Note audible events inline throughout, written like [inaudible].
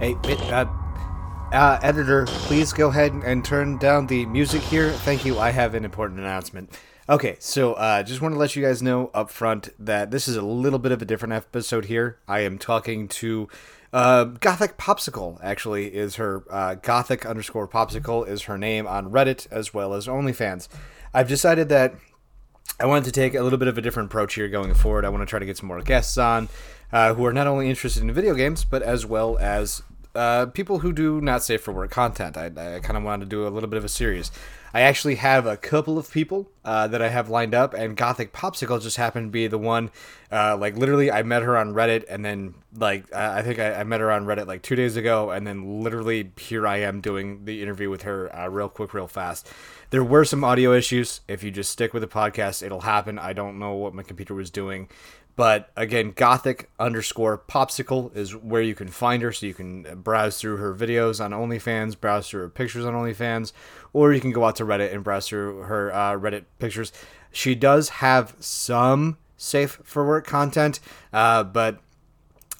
Hey, uh, uh, editor, please go ahead and turn down the music here. Thank you. I have an important announcement. Okay, so uh, just want to let you guys know up front that this is a little bit of a different episode here. I am talking to uh, Gothic Popsicle, actually, is her uh, Gothic underscore Popsicle is her name on Reddit as well as OnlyFans. I've decided that I wanted to take a little bit of a different approach here going forward. I want to try to get some more guests on uh, who are not only interested in video games, but as well as uh, people who do not safe for work content. I, I kind of wanted to do a little bit of a series. I actually have a couple of people uh, that I have lined up, and Gothic Popsicle just happened to be the one. Uh, like literally, I met her on Reddit, and then like I think I, I, met her on Reddit like two days ago, and then literally here I am doing the interview with her uh, real quick, real fast. There were some audio issues. If you just stick with the podcast, it'll happen. I don't know what my computer was doing, but again, Gothic underscore Popsicle is where you can find her. So you can browse through her videos on OnlyFans, browse through her pictures on OnlyFans, or you can go out to Reddit and browse through her uh, Reddit pictures. She does have some safe for work content, uh, but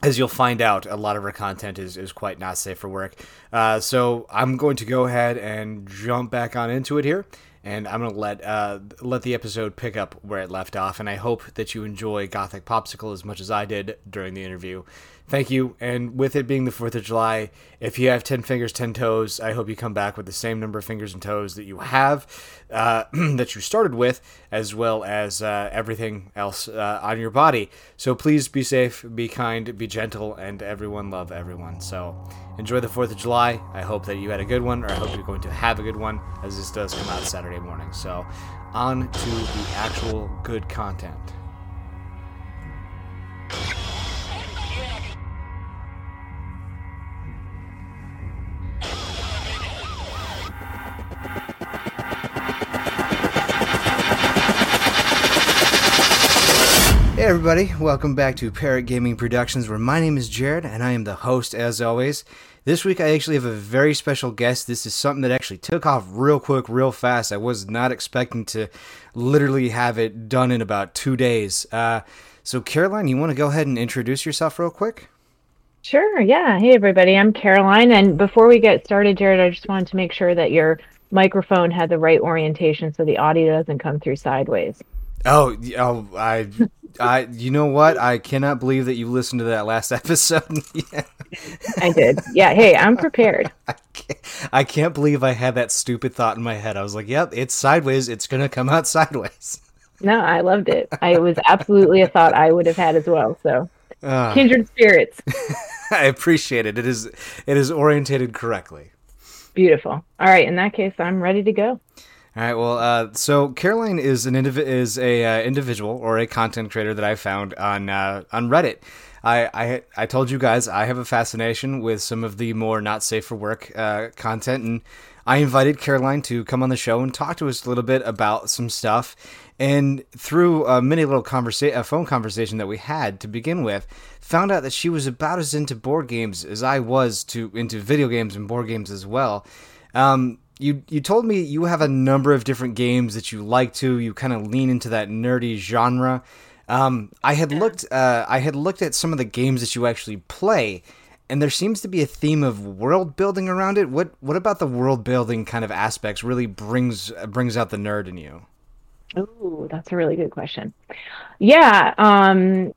as you'll find out, a lot of her content is, is quite not safe for work. Uh, so I'm going to go ahead and jump back on into it here and I'm gonna let uh, let the episode pick up where it left off. And I hope that you enjoy Gothic Popsicle as much as I did during the interview. Thank you. And with it being the Fourth of July, if you have ten fingers, ten toes, I hope you come back with the same number of fingers and toes that you have, uh, [clears throat] that you started with, as well as uh, everything else uh, on your body. So please be safe, be kind, be gentle, and everyone love everyone. So enjoy the 4th of July. I hope that you had a good one, or I hope you're going to have a good one, as this does come out Saturday morning. So, on to the actual good content. Everybody, welcome back to Parrot Gaming Productions where my name is Jared and I am the host as always. This week I actually have a very special guest. This is something that actually took off real quick, real fast. I was not expecting to literally have it done in about two days. Uh, so Caroline, you want to go ahead and introduce yourself real quick? Sure, yeah. Hey everybody, I'm Caroline and before we get started, Jared, I just wanted to make sure that your microphone had the right orientation so the audio doesn't come through sideways. Oh, oh, I I, you know what? I cannot believe that you listened to that last [laughs] episode. yeah. I did. Yeah. Hey, I'm prepared. [laughs] I can't, I can't believe I had that stupid thought in my head. I was like, "Yep, it's sideways. It's gonna come out [laughs] sideways." No, I loved it. I, it was absolutely a thought I would have had as well. So, uh, kindred spirits. I appreciate it. It is it is orientated correctly. Beautiful. All right. In that case, I'm ready to go. All right. Well, uh, so Caroline is an indiv- is a uh, individual or a content creator that I found on uh, on Reddit. I, I I told you guys I have a fascination with some of the more not safe for work uh, content, and I invited Caroline to come on the show and talk to us a little bit about some stuff. And through a mini little conversation, a phone conversation that we had to begin with, found out that she was about as into board games as I was to into video games and board games as well. Um, you you told me you have a number of different games that you like to. You kind of lean into that nerdy genre. Um, I had looked uh, I had looked at some of the games that you actually play, and there seems to be a theme of world building around it. What what about the world building kind of aspects really brings brings out the nerd in you? Oh, that's a really good question. Yeah, um,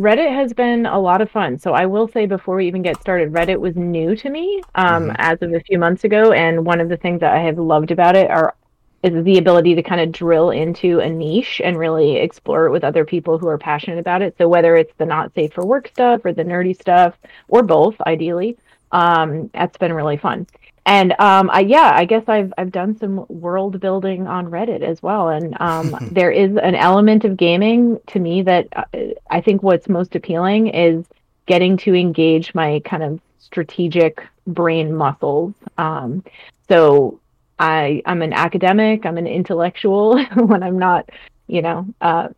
Reddit has been a lot of fun. So I will say before we even get started, Reddit was new to me um, mm-hmm. as of a few months ago, and one of the things that I have loved about it are is the ability to kind of drill into a niche and really explore it with other people who are passionate about it. So whether it's the not safe for work stuff or the nerdy stuff or both, ideally, um, that's been really fun and um, I, yeah, I guess I've I've done some world building on Reddit as well, and um, [laughs] there is an element of gaming to me that uh, I think what's most appealing is getting to engage my kind of strategic brain muscles. Um, so I I'm an academic, I'm an intellectual [laughs] when I'm not, you know, uh,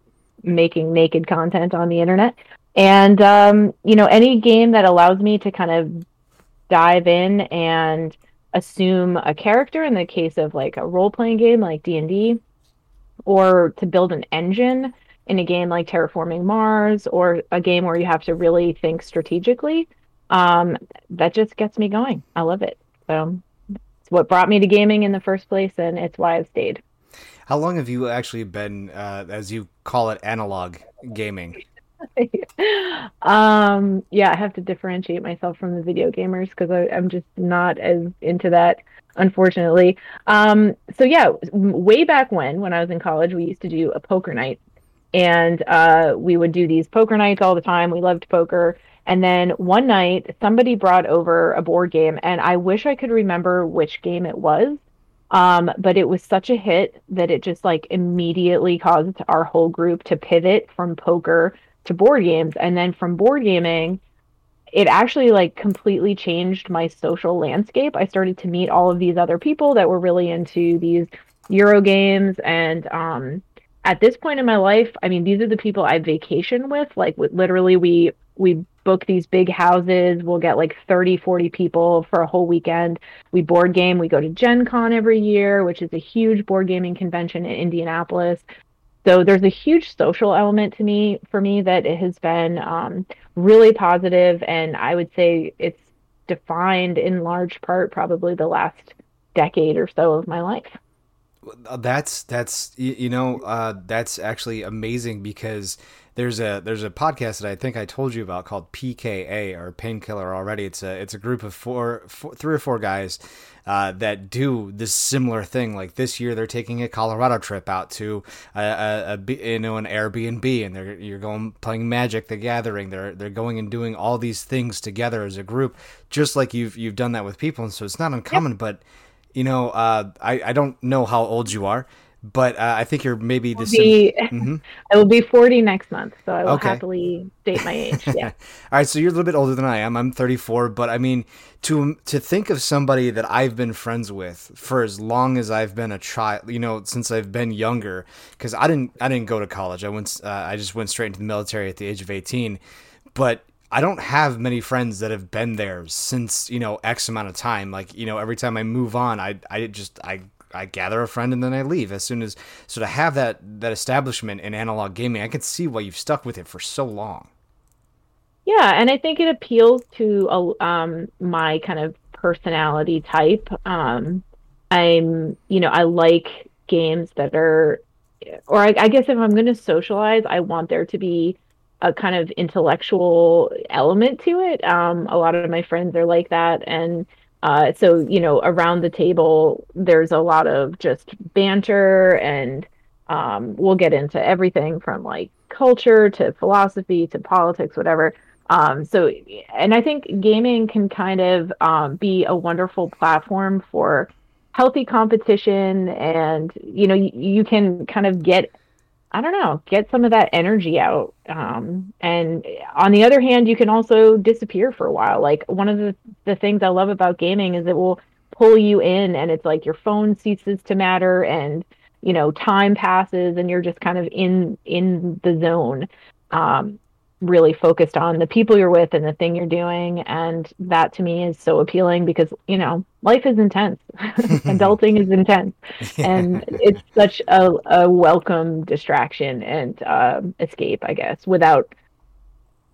making naked content on the internet, and um, you know, any game that allows me to kind of dive in and assume a character in the case of like a role-playing game like D&D or to build an engine in a game like Terraforming Mars or a game where you have to really think strategically. um, that just gets me going. I love it. So it's what brought me to gaming in the first place, and it's why I've stayed. How long have you actually been, uh, as you call it, analog gaming? [laughs] um, yeah, I have to differentiate myself from the video gamers because I'm just not as into that, unfortunately. Um, so yeah, way back when, when I was in college, we used to do a poker night, and uh, we would do these poker nights all the time. We loved poker. And then one night, somebody brought over a board game, and I wish I could remember which game it was. Um, but it was such a hit that it just like immediately caused our whole group to pivot from poker to board games. And then from board gaming, it actually like completely changed my social landscape. I started to meet all of these other people that were really into these Euro games. And um, at this point in my life, I mean, these are the people I vacation with. Like, literally, we we book these big houses. We'll get like 30, 40 people for a whole weekend. We board game. We go to Gen Con every year, which is a huge board gaming convention in Indianapolis. So there's a huge social element to me for me that it has been um, really positive, and I would say it's defined in large part probably the last decade or so of my life. That's that's you know uh, that's actually amazing because there's a there's a podcast that I think I told you about called PKA or Painkiller already. It's a it's a group of four, four three or four guys uh, that do this similar thing. Like this year, they're taking a Colorado trip out to a, a, a you know an Airbnb, and they're you're going playing Magic the Gathering. They're they're going and doing all these things together as a group, just like you've you've done that with people. And so it's not uncommon, yep. but you know, uh, I I don't know how old you are but uh, I think you're maybe the be, [laughs] mm-hmm. I will be 40 next month, so I will okay. happily date my age. Yeah. [laughs] All right, so you're a little bit older than I am. I'm 34, but I mean to to think of somebody that I've been friends with for as long as I've been a child, you know, since I've been younger, because I didn't I didn't go to college. I went uh, I just went straight into the military at the age of 18, but I don't have many friends that have been there since you know X amount of time. Like you know, every time I move on, I I just I I gather a friend and then I leave as soon as so to have that that establishment in analog gaming, I can see why you've stuck with it for so long. Yeah, and I think it appeals to um, my kind of personality type. Um, I'm, you know, I like games that are, or I, I guess if I'm going to socialize, I want there to be a kind of intellectual element to it. Um, a lot of my friends are like that, and uh, so, you know, around the table, there's a lot of just banter, and um, we'll get into everything from like culture to philosophy to politics, whatever. Um, so, and I think gaming can kind of um, be a wonderful platform for healthy competition, and you know, you, you can kind of get I don't know, get some of that energy out. Um, and on the other hand, you can also disappear for a while. Like one of the, the things I love about gaming is it will pull you in and it's like your phone ceases to matter and, you know, time passes and you're just kind of in, in the zone. Um, really focused on the people you're with and the thing you're doing. And that to me is so appealing because you know life is intense. [laughs] [laughs] Adulting is intense. And it's such a, a welcome distraction and uh, escape i guess without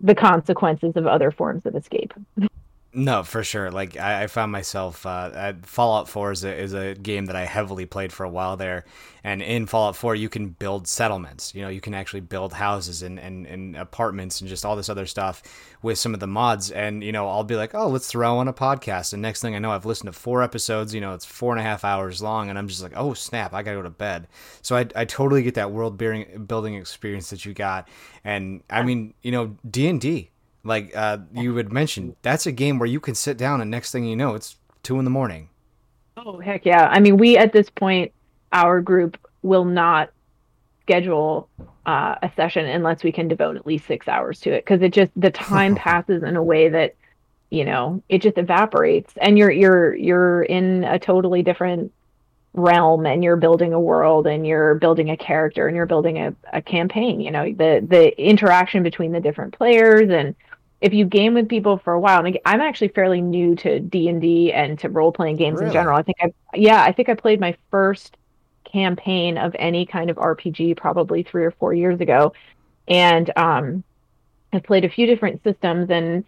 the consequences of other forms of escape [laughs] no, for sure. Like I, I found myself uh, Fallout Four is a, is a game that I heavily played for a while there, and in Fallout Four you can build settlements. You know, you can actually build houses and, and, and apartments and just all this other stuff with some of the mods. And you know, I'll be like, oh, let's throw on a podcast, and next thing I know, I've listened to four episodes. You know, it's four and a half hours long, and I'm just like, oh snap, I gotta go to bed. So I I totally get that world building building experience that you got, and I mean, you know, D and D like uh, you had mentioned, that's a game where you can sit down and next thing you know, it's two in the morning. Oh heck yeah! I mean, we at this point, our group will not schedule uh, a session unless we can devote at least six hours to it because it just the time [laughs] passes in a way that you know it just evaporates and you're you're you're in a totally different realm and you're building a world and you're building a character and you're building a, a campaign you know the the interaction between the different players and if you game with people for a while, and I'm actually fairly new to D and D and to role playing games really? in general. I think I, yeah, I think I played my first campaign of any kind of RPG probably three or four years ago, and um, I've played a few different systems, and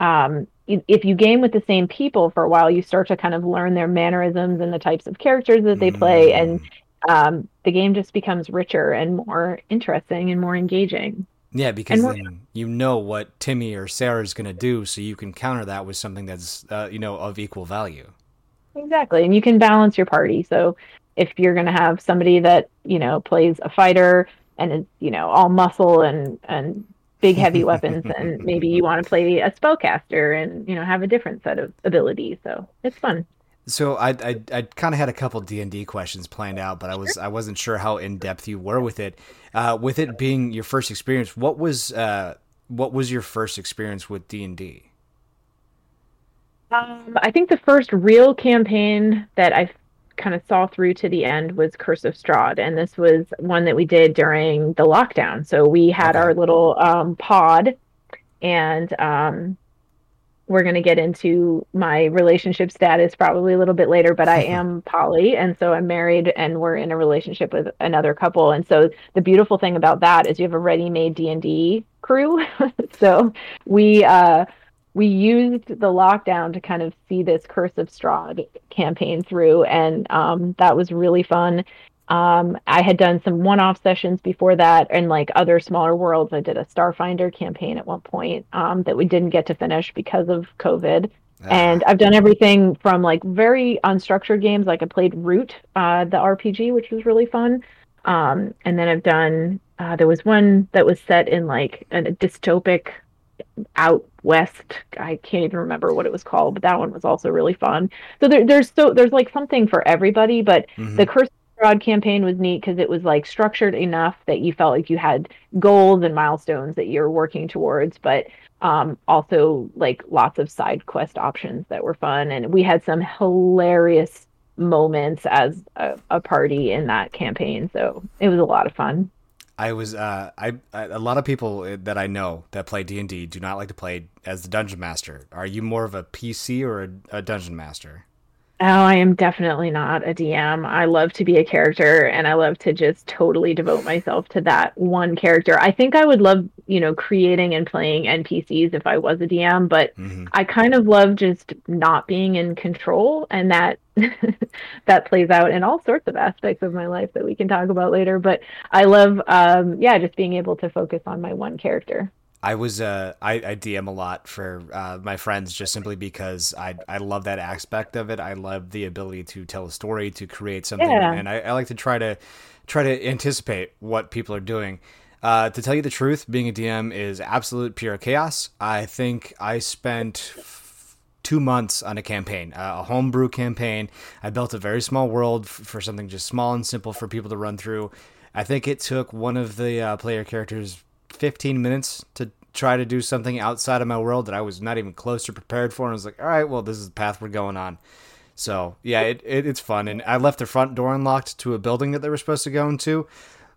um, if you game with the same people for a while, you start to kind of learn their mannerisms and the types of characters that they play, mm. and um, the game just becomes richer and more interesting and more engaging. Yeah, because then you know what Timmy or Sarah is going to do, so you can counter that with something that's uh, you know of equal value. Exactly, and you can balance your party. So if you're going to have somebody that you know plays a fighter and is you know all muscle and and big heavy [laughs] weapons, and maybe you want to play a spellcaster and you know have a different set of abilities. So it's fun. So I I, I kind of had a couple D and D questions planned out, but I was I wasn't sure how in depth you were with it. Uh, with it being your first experience, what was uh, what was your first experience with D and D? Um, I think the first real campaign that I kind of saw through to the end was Curse of Strahd, and this was one that we did during the lockdown. So we had okay. our little um, pod, and um, we're going to get into my relationship status probably a little bit later, but I [laughs] am poly. And so I'm married and we're in a relationship with another couple. And so the beautiful thing about that is you have a ready made D and D crew. [laughs] so we, uh, we used the lockdown to kind of see this Curse of Strahd campaign through. And um, that was really fun. Um, I had done some one-off sessions before that, and like other smaller worlds, I did a Starfinder campaign at one point um, that we didn't get to finish because of COVID. Ah. And I've done everything from like very unstructured games, like I played Root, uh, the RPG, which was really fun. Um, and then I've done uh, there was one that was set in like a dystopic out west. I can't even remember what it was called, but that one was also really fun. So there, there's so there's like something for everybody. But mm-hmm. the Curse Strahd campaign was neat because it was like structured enough that you felt like you had goals and milestones that you're working towards, but um, also like lots of side quest options that were fun. And we had some hilarious moments as a, a party in that campaign. So it was a lot of fun. I was uh, I, I, a lot of people that I know that play D and D do not like to play as the dungeon master. Are you more of a PC or a, a dungeon master? Oh, I am definitely not a DM. I love to be a character and I love to just totally devote myself to that one character. I think I would love, you know, creating and playing NPCs if I was a DM, but mm-hmm. I kind of love just not being in control and that [laughs] that plays out in all sorts of aspects of my life that we can talk about later, but I love um yeah, just being able to focus on my one character. I was uh, I, I DM a lot for uh, my friends just simply because I I love that aspect of it. I love the ability to tell a story, to create something, yeah. and I, I like to try to try to anticipate what people are doing. Uh, to tell you the truth, being a DM is absolute pure chaos. I think I spent two months on a campaign, uh, a homebrew campaign. I built a very small world f- for something just small and simple for people to run through. I think it took one of the uh, player characters 15 minutes to try to do something outside of my world that I was not even close to prepared for. And I was like, all right, well, this is the path we're going on. So yeah, it, it, it's fun. And I left the front door unlocked to a building that they were supposed to go into.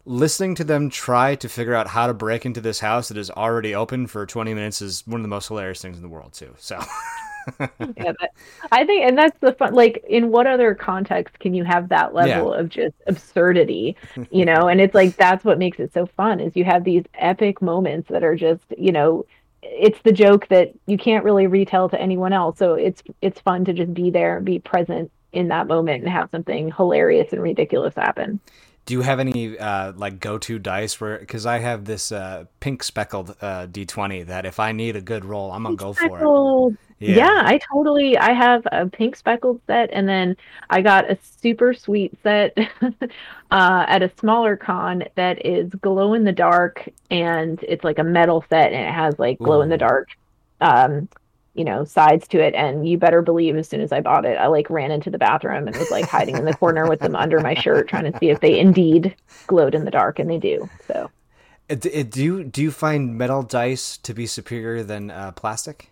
Listening to them try to figure out how to break into this house that is already open for 20 minutes is one of the most hilarious things in the world, too. So. [laughs] [laughs] yeah, but I think, and that's the fun. Like, in what other context can you have that level yeah. of just absurdity? [laughs] You know, and it's like that's what makes it so fun. Is you have these epic moments that are just, you know, it's the joke that you can't really retell to anyone else. So it's it's fun to just be there and be present in that moment and have something hilarious and ridiculous happen do you have any uh, like go-to dice where because i have this uh, pink speckled uh, d20 that if i need a good roll i'm gonna pink go speckled. for it yeah. yeah. i totally i have a pink speckled set and then i got a super sweet set [laughs] uh, at a smaller con that is glow in the dark and it's like a metal set and it has like glow in the dark um, you know sides to it and you better believe as soon as i bought it i like ran into the bathroom and was like hiding in the corner with them under my shirt trying to see if they indeed glowed in the dark and they do so it, it, do you do you find metal dice to be superior than uh, plastic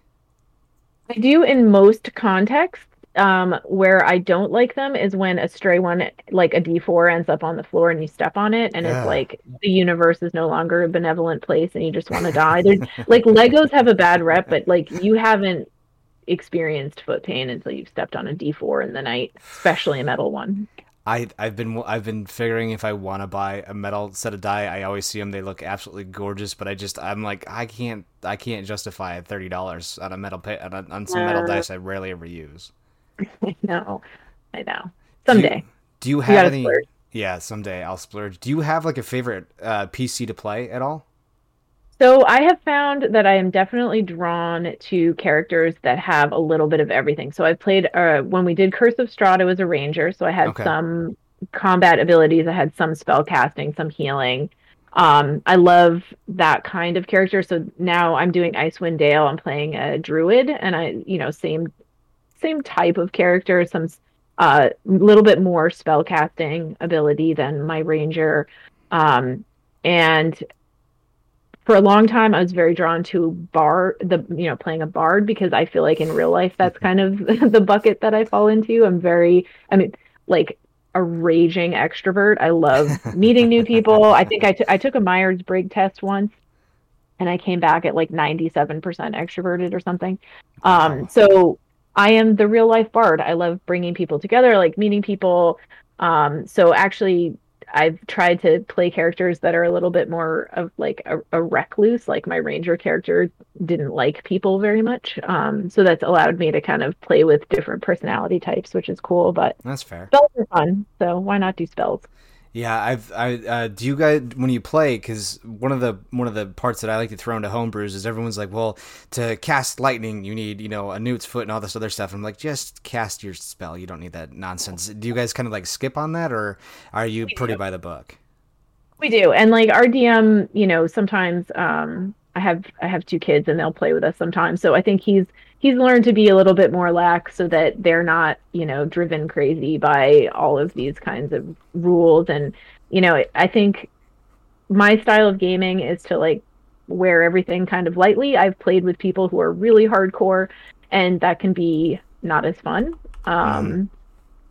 i do in most contexts um, where I don't like them is when a stray one, like a D4, ends up on the floor and you step on it, and yeah. it's like the universe is no longer a benevolent place, and you just want to die. There's, like Legos have a bad rep, but like you haven't experienced foot pain until you've stepped on a D4 in the night, especially a metal one. I I've been I've been figuring if I want to buy a metal set of die. I always see them; they look absolutely gorgeous. But I just I'm like I can't I can't justify thirty dollars on a metal pay on, on some metal Uh. dice I rarely ever use. [laughs] I know, I know. Do you- Someday. Do you You have gotta any? splurge. Yeah, someday I'll splurge. Do you have like a favorite uh, PC to play at all? So I have found that I am definitely drawn to characters that have a little bit of everything. So I played uh, when we did Curse of Strahd, I was a ranger, so I had Okay. some combat abilities. I had some spell casting, some healing. Um, I love that kind of character. So now I'm doing Icewind Dale. I'm playing a druid, and I, you know, same same type of character, some uh little bit more spell casting ability than my ranger. Um, and for a long time I was very drawn to bar the you know playing a bard because I feel like in real life that's kind of [laughs] the bucket that I fall into. I'm very I mean like a raging extrovert. I love meeting new people. I think I t- I took a Myers Briggs test once and I came back at like 97% extroverted or something. Um Wow. so I am the real life bard. I love bringing people together, like meeting people. Um so actually I've tried to play characters that are a little bit more of like a, a recluse. Like my ranger character didn't like people very much, um, so that's allowed me to kind of play with different personality types, which is cool. But That's fair. spells are fun, so why not do spells? Yeah, I've I uh, do you guys when you play because one of the one of the parts that I like to throw into homebrews is everyone's like, well, to cast lightning you need you know a newt's foot and all this other stuff. I'm like, just cast your spell. You don't need that nonsense. Do you guys kind of like skip on that, or are you pretty by the book? We do, and like our DM, you know, sometimes um, I have I have two kids, and they'll play with us sometimes. So I think he's he's learned to be a little bit more lax, so that they're not, you know, driven crazy by all of these kinds of rules. And you know, I think my style of gaming is to like wear everything kind of lightly. I've played with people who are really hardcore, and that can be not as fun. Um,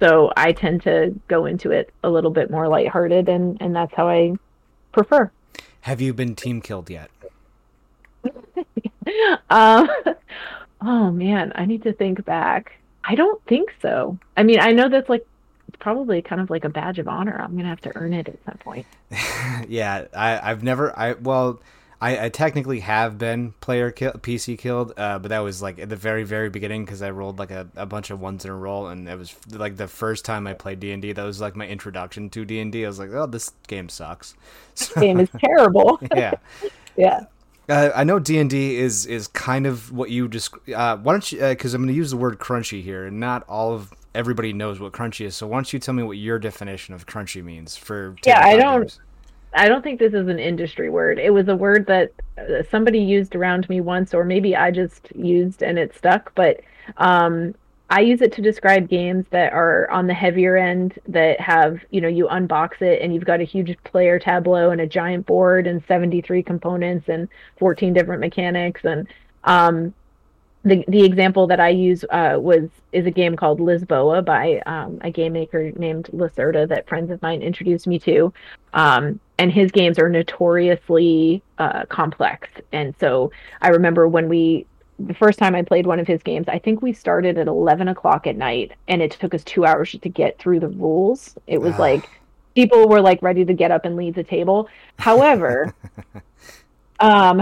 So I tend to go into it a little bit more lighthearted, and and that's how I prefer. Have you been team killed yet? [laughs] Um, oh man, I need to think back. I don't think so. I mean, I know that's like probably kind of like a badge of honor. I'm gonna have to earn it at some point. [laughs] yeah, I, I've never. I well, I, I technically have been player kill, PC killed, uh, but that was like at the very very beginning because I rolled like a, a bunch of ones in a roll, and it was like the first time I played D and D. That was like my introduction to D and D. I was like, oh, this game sucks. So, Game is terrible. [laughs] yeah. [laughs] yeah. Uh, I know D and D is is kind of what you just. Uh, why don't you? Because I'm going to use the word crunchy here, and not all of everybody knows what crunchy is. So why don't you tell me what your definition of crunchy means for? Yeah, I don't- games? I don't think this is an industry word. It was a word that uh, somebody used around me once, or maybe I just used and it stuck. But um, I use it to describe games that are on the heavier end, that have, you know, you unbox it and you've got a huge player tableau and a giant board and 73 components and 14 different mechanics. And um, the the example that I use uh, was is a game called Lisboa by um, a game maker named Lacerda that friends of mine introduced me to. Um, and his games are notoriously uh, complex. And so I remember when we the first time I played one of his games, I think we started at eleven o'clock at night, and it took us two hours to get through the rules. It was Ah. like people were like ready to get up and leave the table. However, [laughs] um,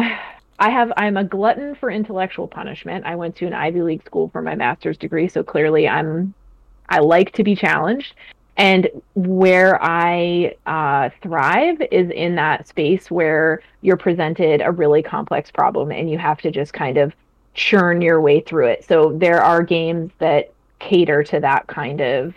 I have I'm a glutton for intellectual punishment. I went to an Ivy League school for my master's degree, so clearly I'm I like to be challenged. And where I uh, thrive is in that space where you're presented a really complex problem and you have to just kind of churn your way through it. So there are games that cater to that kind of,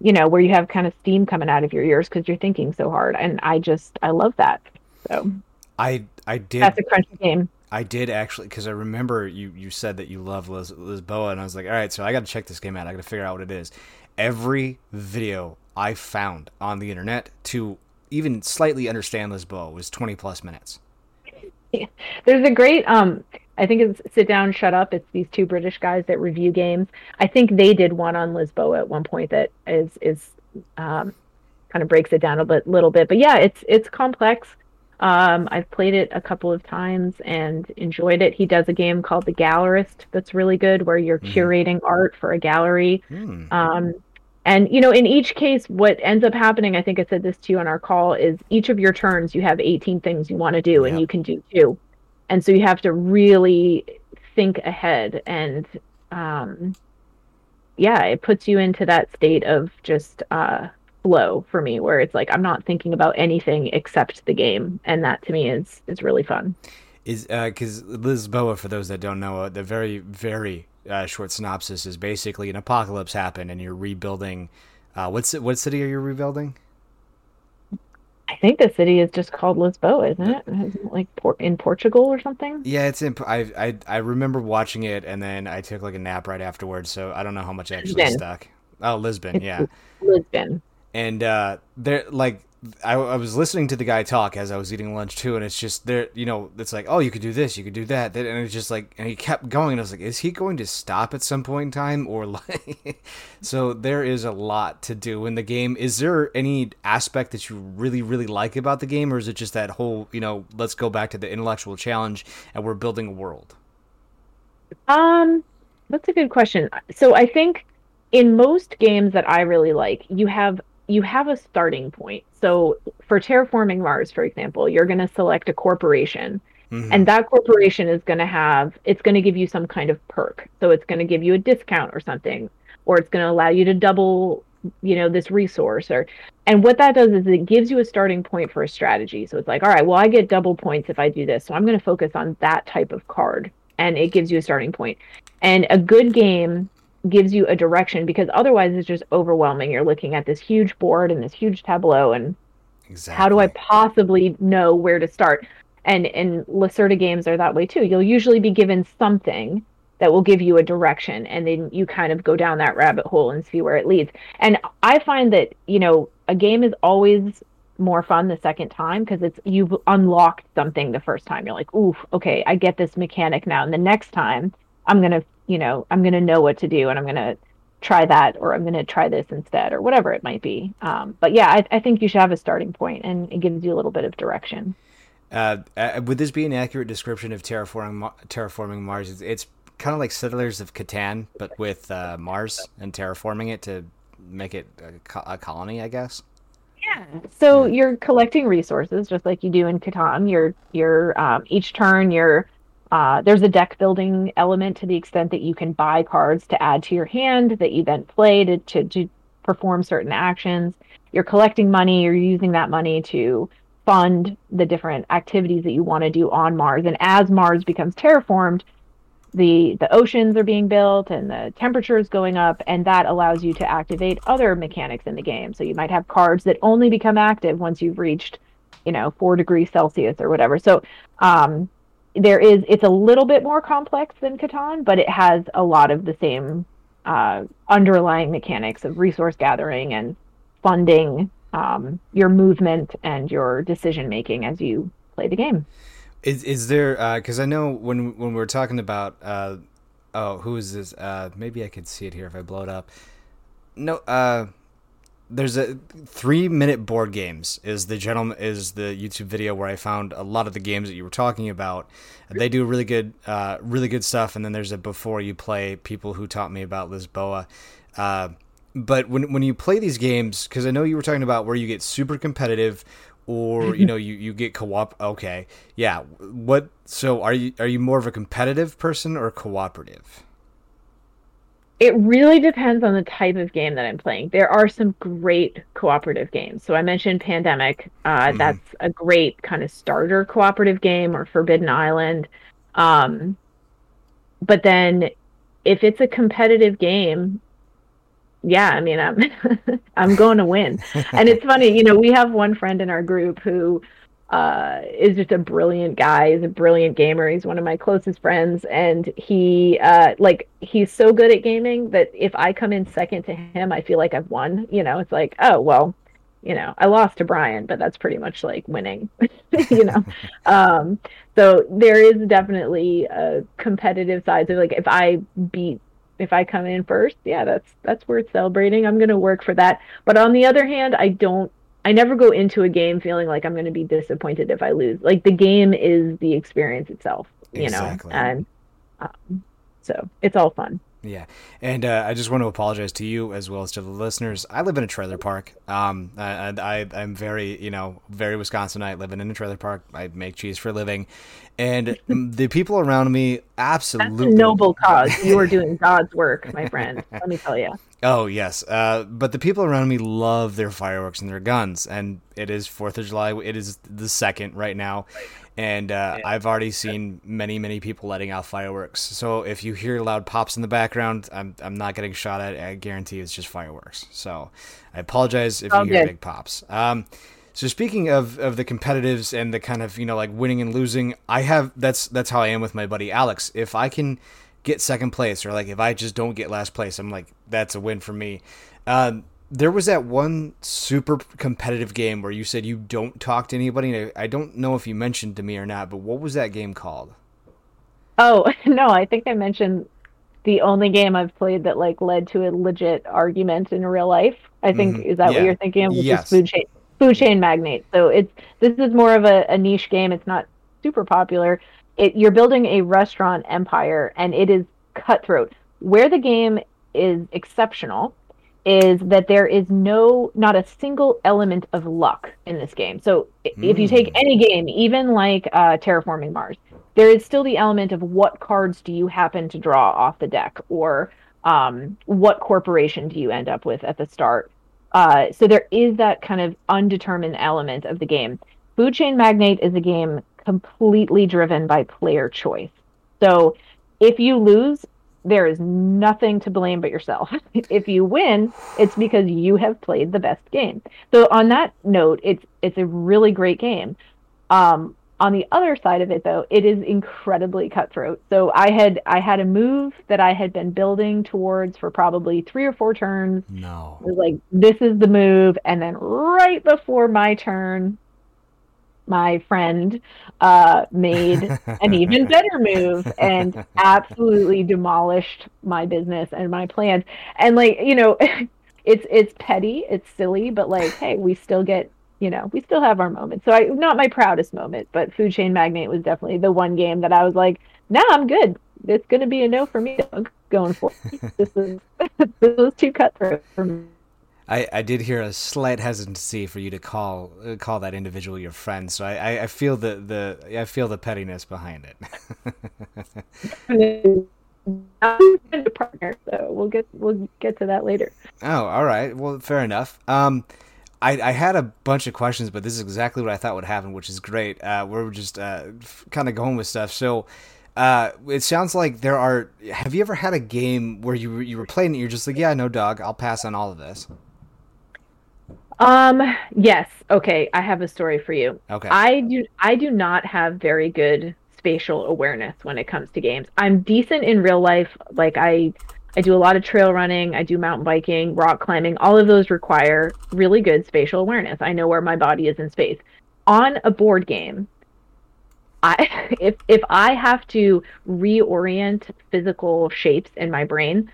you know, where you have kind of steam coming out of your ears because you're thinking so hard. And I just, I love that. So I I did that's a crunchy game. I did actually because I remember you you said that you love Liz, Lisboa and I was like, all right, so I got to check this game out. I got to figure out what it is. Every video I found on the internet to even slightly understand Lisboa was 20 plus minutes. [laughs] There's a great um I think it's Sit Down, Shut Up. It's these two British guys that review games. I think they did one on Lisboa at one point that is is um, kind of breaks it down a bit, little bit. But yeah, it's it's complex. Um, I've played it a couple of times and enjoyed it. He does a game called The Gallerist that's really good, where you're Mhm. curating art for a gallery. Hmm. Um, And you know, in each case, what ends up happening, I think I said this to you on our call, is each of your turns you have 18 things you want to do, and you can do two. And so you have to really think ahead and um yeah, it puts you into that state of just uh flow for me where it's like I'm not thinking about anything except the game and that to me is is really fun. Is because uh, Lisboa, for those that don't know, uh, the very very uh, short synopsis is basically an apocalypse happened and you're rebuilding. Uh, what's what city are you rebuilding? I think the city is just called Lisboa, isn't it? Isn't it like in Portugal or something? Yeah, it's in. I, I I remember watching it and then I took like a nap right afterwards, so I don't know how much actually Lisbon. stuck. Oh, Lisbon, it's yeah, Lisbon. And uh, there, like I, I, was listening to the guy talk as I was eating lunch too, and it's just there. You know, it's like, oh, you could do this, you could do that, and it's just like, and he kept going. And I was like, is he going to stop at some point in time, or like? [laughs] so there is a lot to do in the game. Is there any aspect that you really, really like about the game, or is it just that whole, you know, let's go back to the intellectual challenge and we're building a world? Um, that's a good question. So I think in most games that I really like, you have you have a starting point. So for terraforming Mars, for example, you're going to select a corporation. Mm-hmm. And that corporation is going to have, it's going to give you some kind of perk. So it's going to give you a discount or something, or it's going to allow you to double, you know, this resource. Or, and what that does is it gives you a starting point for a strategy. So it's like, all right, well, I get double points if I do this. So I'm going to focus on that type of card. And it gives you a starting point. And a good game gives you a direction because otherwise it's just overwhelming. You're looking at this huge board and this huge tableau and exactly. how do I possibly know where to start? And and Lacerda games are that way too. You'll usually be given something that will give you a direction and then you kind of go down that rabbit hole and see where it leads. And I find that, you know, a game is always more fun the second time because it's you've unlocked something the first time. You're like, ooh, okay, I get this mechanic now. And the next time I'm gonna you know, I'm going to know what to do and I'm going to try that or I'm going to try this instead or whatever it might be. Um, but yeah, I, I, think you should have a starting point and it gives you a little bit of direction. Uh, uh, would this be an accurate description of terraforming terraforming Mars? It's, it's kind of like Settlers of Catan, but with uh, Mars and terraforming it to make it a, a colony, I guess. Yeah. So yeah. you're collecting resources just like you do in Catan. You're you're um, each turn you're uh, there's a deck building element to the extent that you can buy cards to add to your hand that you then play to, to, to perform certain actions. You're collecting money, you're using that money to fund the different activities that you want to do on Mars. And as Mars becomes terraformed, the the oceans are being built and the temperature is going up and that allows you to activate other mechanics in the game so you might have cards that only become active once you've reached you know four degrees celsius or whatever so um, there is it's a little bit more complex than Catan, but it has a lot of the same uh, underlying mechanics of resource gathering and funding um, your movement and your decision making as you play the game. Is is there because uh, I know when when we are talking about uh, oh who is this uh, maybe I could see it here if I blow it up. No, uh, there's a three minute board games is the gentleman is the YouTube video where I found a lot of the games that you were talking about. They do really good, uh, really good stuff. And then there's a before you play people who taught me about Lisboa. Uh, but when when you play these games, because I know you were talking about where you get super competitive, or [laughs] you know you, you get co-op. Okay, yeah. What? So are you are you more of a competitive person or cooperative? It really depends on the type of game that I'm playing. There are some great cooperative games. So I mentioned Pandemic. Uh, mm-hmm. That's a great kind of starter cooperative game, or Forbidden Island. Um, but then, if it's a competitive game, yeah, I mean, I'm [laughs] I'm going to win. [laughs] and it's funny, you know, we have one friend in our group who uh, is just a brilliant guy. He's a brilliant gamer. He's one of my closest friends, and he uh, like he's so good at gaming that if I come in second to him, I feel like I've won. You know, it's like, oh well, you know, I lost to Brian, but that's pretty much like winning. [laughs] you know, [laughs] um, so there is definitely a competitive side. So like, if I beat if I come in first, yeah, that's that's worth celebrating. I'm going to work for that. But on the other hand, I don't I never go into a game feeling like I'm going to be disappointed if I lose. Like the game is the experience itself, you exactly. know, and um, so it's all fun. Yeah, and uh, I just want to apologize to you as well as to the listeners. I live in a trailer park. Um, and I, I'm very, you know, very Wisconsinite, living in a trailer park. I make cheese for a living, and [laughs] the people around me absolutely That's a noble cause. You are [laughs] doing God's work, my friend. Let me tell you. Oh yes, uh, but the people around me love their fireworks and their guns, and it is Fourth of July. It is the second right now, and uh, yeah. I've already seen many, many people letting out fireworks. So if you hear loud pops in the background, I'm I'm not getting shot at. I guarantee it's just fireworks. So I apologize if you hear big pops. Um, so speaking of, of the competitives and the kind of you know like winning and losing, I have that's that's how I am with my buddy Alex. If I can get second place or like if I just don't get last place, I'm like that's a win for me. Um, there was that one super competitive game where you said you don't talk to anybody. I don't know if you mentioned to me or not, but what was that game called? Oh [laughs] no, I think I mentioned the only game I've played that like led to a legit argument in real life. I think mm-hmm. is that yeah. what you're thinking of? Which yes. food chain food chain magnate. So it's this is more of a, a niche game. It's not super popular. It you're building a restaurant empire and it is cutthroat. Where the game is exceptional is that there is no not a single element of luck in this game. So mm. if you take hmm. any game, even like uh, terraforming Mars, there is still the element of what cards do you happen to draw off the deck, or um, what corporation do you end up with at the start. Uh, so there is that kind of undetermined element of the game. Food Chain Magnate is a game completely driven by player choice. So if you lose, there is nothing to blame but yourself. [laughs] if you win, it's because you have played the best game. So on that note, it's it's a really great game. Um, on the other side of it though, it is incredibly cutthroat. So I had I had a move that I had been building towards for probably 3 or 4 turns. No. It was like this is the move and then right before my turn, my friend uh, made an even better move and [laughs] absolutely demolished my business and my plans. And like you know, [laughs] it's it's petty, it's silly, but like, hey, we still get you know we still have our moments. So I not my proudest moment, but Food Chain Magnate was definitely the one game that I was like, nah, I'm good. It's gonna be a no for me going forward. this is [laughs] this was too cutthroat for me. I, I did hear a slight hesitancy for you to call uh, call that individual your friend, so I, I, I feel the, the I feel the pettiness behind it. I'm [laughs] a partner, so we'll get we'll get to that later. Oh, all right. Well, fair enough. Um, I, I had a bunch of questions, but this is exactly what I thought would happen, which is great. Uh, we're just uh, kind of going with stuff. So, uh, it sounds like there are. Have you ever had a game where you you were playing it, you're just like, yeah, no, dog, I'll pass on all of this. Um, yes. Okay, I have a story for you. Okay. I do I do not have very good spatial awareness when it comes to games. I'm decent in real life. Like I I do a lot of trail running, I do mountain biking, rock climbing. All of those require really good spatial awareness. I know where my body is in space. On a board game, I [laughs] if if I have to reorient physical shapes in my brain,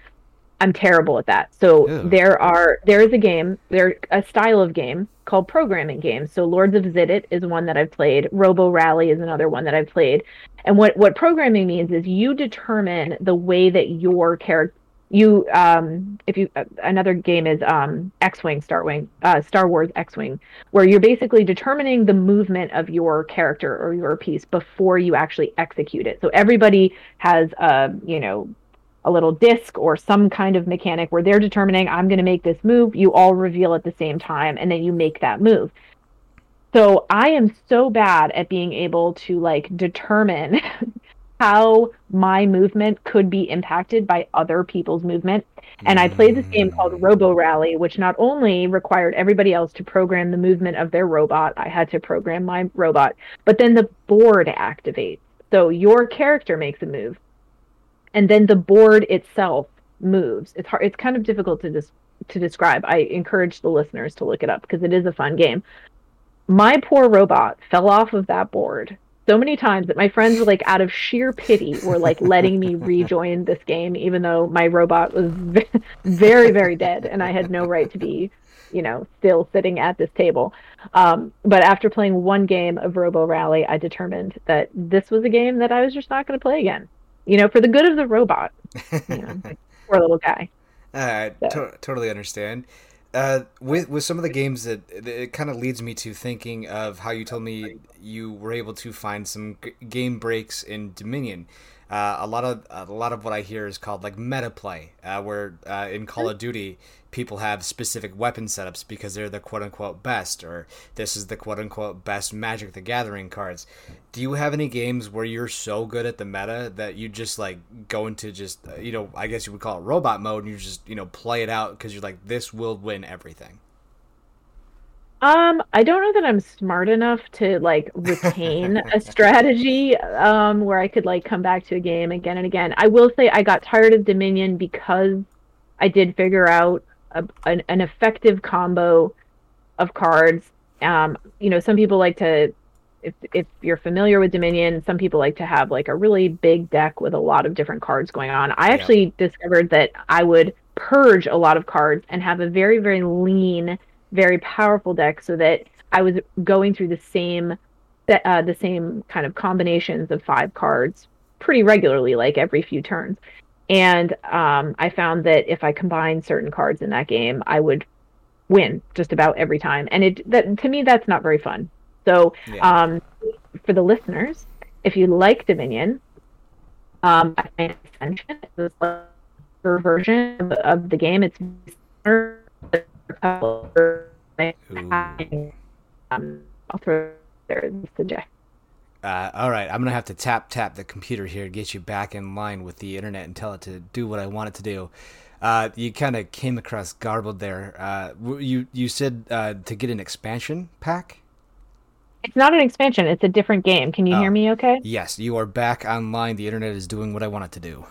I'm terrible at that. So Ew. there are there is a game, there a style of game called programming games. So Lords of Xidit is one that I've played. Robo Rally is another one that I've played. And what what programming means is you determine the way that your character you um if you uh, another game is um X-wing Star Wing uh Star Wars X-wing where you're basically determining the movement of your character or your piece before you actually execute it. So everybody has uh you know a little disc or some kind of mechanic where they're determining I'm going to make this move, you all reveal at the same time and then you make that move. So I am so bad at being able to like determine [laughs] how my movement could be impacted by other people's movement. And I played this game called mm. Robo Rally, which not only required everybody else to program the movement of their robot, I had to program my robot, but then the board activates. So your character makes a move and then the board itself moves. It's hard. It's kind of difficult to dis- to describe. I encourage the listeners to look it up because it is a fun game. My poor robot fell off of that board so many times that my friends were like out of sheer pity were like letting me [laughs] rejoin this game even though my robot was very very dead and I had no right to be you know still sitting at this table um, but after playing one game of robo rally i determined that this was a game that i was just not going to play again you know, for the good of the robot. [laughs] poor little guy. I so. to- totally understand. Uh, with with some of the games that it kind of leads me to thinking of how you told me you were able to find some g- game breaks in Dominion. Uh, a lot of a lot of what I hear is called like meta play, uh, where uh, in Call of Duty people have specific weapon setups because they're the quote unquote best, or this is the quote unquote best Magic the Gathering cards. Do you have any games where you're so good at the meta that you just like go into just uh, you know I guess you would call it robot mode and you just you know play it out because you're like this will win everything. Um, I don't know that I'm smart enough to like retain a [laughs] strategy um where I could like come back to a game again and again. I will say I got tired of Dominion because I did figure out a, an, an effective combo of cards. Um, you know, some people like to if if you're familiar with Dominion, some people like to have like a really big deck with a lot of different cards going on. I actually yeah. discovered that I would purge a lot of cards and have a very very lean very powerful deck so that I was going through the same uh, the same kind of combinations of five cards pretty regularly, like every few turns. And um, I found that if I combined certain cards in that game, I would win just about every time. And it that to me that's not very fun. So yeah. um, for the listeners, if you like Dominion, um, I find Ascension is the version of, of the game. It's couple um, I'll throw there suggest. Uh, all right, I'm gonna have to tap tap the computer here to get you back in line with the internet and tell it to do what I want it to do. Uh, you kind of came across garbled there. Uh, you you said uh, to get an expansion pack. It's not an expansion. It's a different game. Can you oh, hear me? Okay. Yes, you are back online. The internet is doing what I want it to do.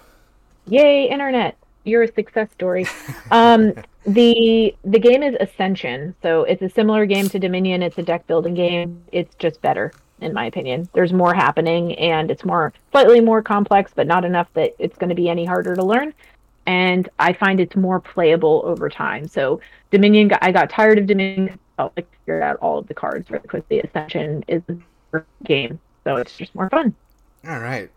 Yay, internet! You're a success story. Um, the the game is Ascension, so it's a similar game to Dominion. It's a deck building game. It's just better, in my opinion. There's more happening, and it's more slightly more complex, but not enough that it's going to be any harder to learn. And I find it's more playable over time. So Dominion, I got tired of Dominion. I like figured out all of the cards really quickly. Ascension is a game, so it's just more fun. All right.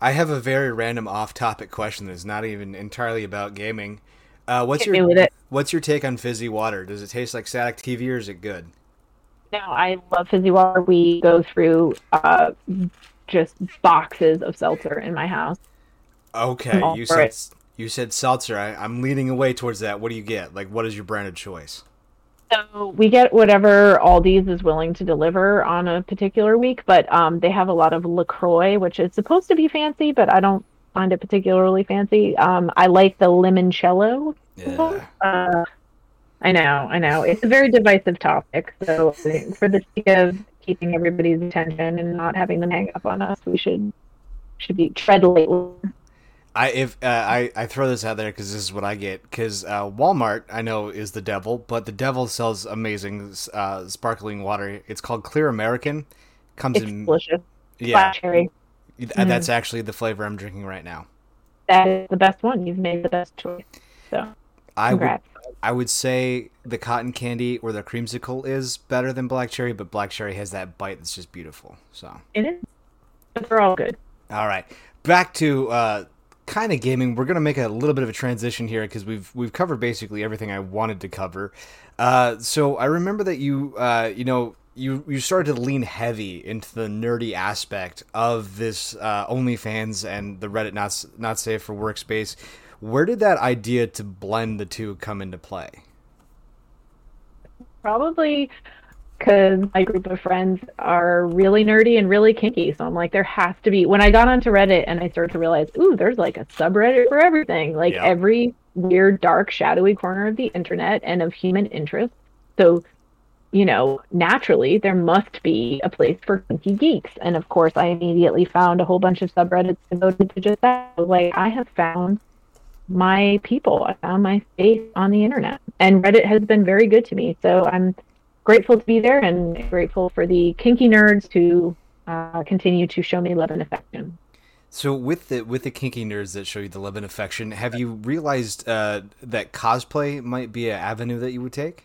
I have a very random off-topic question that's not even entirely about gaming. Uh, what's Hit your What's your take on fizzy water? Does it taste like static TV or is it good? No, I love fizzy water. We go through uh, just boxes of seltzer in my house. Okay, you said it. you said seltzer. I, I'm leaning away towards that. What do you get? Like, what is your branded choice? So we get whatever Aldi's is willing to deliver on a particular week, but um, they have a lot of Lacroix, which is supposed to be fancy, but I don't find it particularly fancy. Um, I like the limoncello. Yeah. Uh, I know, I know. It's a very divisive topic. So for the sake of keeping everybody's attention and not having them hang up on us, we should should be tread lightly. I if uh, I I throw this out there because this is what I get because uh, Walmart I know is the devil, but the devil sells amazing uh, sparkling water. It's called Clear American. Comes it's in delicious. Yeah, cherry. Mm. That's actually the flavor I'm drinking right now. That is the best one. You've made the best choice. So, I would, I would say the cotton candy or the creamsicle is better than black cherry, but black cherry has that bite that's just beautiful. So it is. But they're all good. All right, back to uh, kind of gaming. We're gonna make a little bit of a transition here because we've we've covered basically everything I wanted to cover. Uh, so I remember that you uh, you know you you started to lean heavy into the nerdy aspect of this uh, OnlyFans and the Reddit not not safe for workspace. Where did that idea to blend the two come into play? Probably because my group of friends are really nerdy and really kinky. So I'm like, there has to be. When I got onto Reddit and I started to realize, ooh, there's like a subreddit for everything, like yep. every weird, dark, shadowy corner of the internet and of human interest. So you know, naturally there must be a place for kinky geeks. And of course, I immediately found a whole bunch of subreddits devoted to just that. Like, I have found my people, I found my space on the internet, and Reddit has been very good to me. So I'm grateful to be there and grateful for the kinky nerds who uh, continue to show me love and affection. So with the with the kinky nerds that show you the love and affection, have you realized uh, that cosplay might be an avenue that you would take?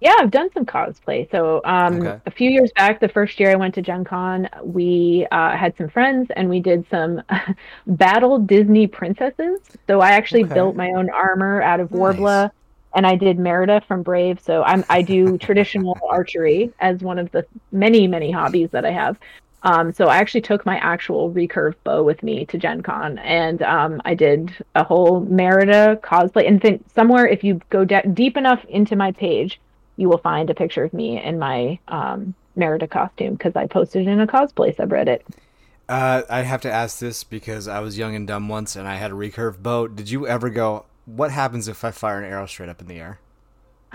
Yeah, I've done some cosplay. So um, Okay. a few years back, the first year I went to Gen Con, we uh, had some friends and we did some [laughs] battle Disney princesses. So I actually Okay. built my own armor out of Nice. Worbla and I did Merida from Brave. So I'm I do [laughs] traditional archery as one of the many, many hobbies that I have. Um, so I actually took my actual recurve bow with me to Gen Con and um, I did a whole Merida cosplay. And think somewhere, if you go de- deep enough into my page, you will find a picture of me in my um, Merida costume because I posted it in a cosplay subreddit. Uh, I have to ask this because I was young and dumb once, and I had a recurve bow. Did you ever go? What happens if I fire an arrow straight up in the air?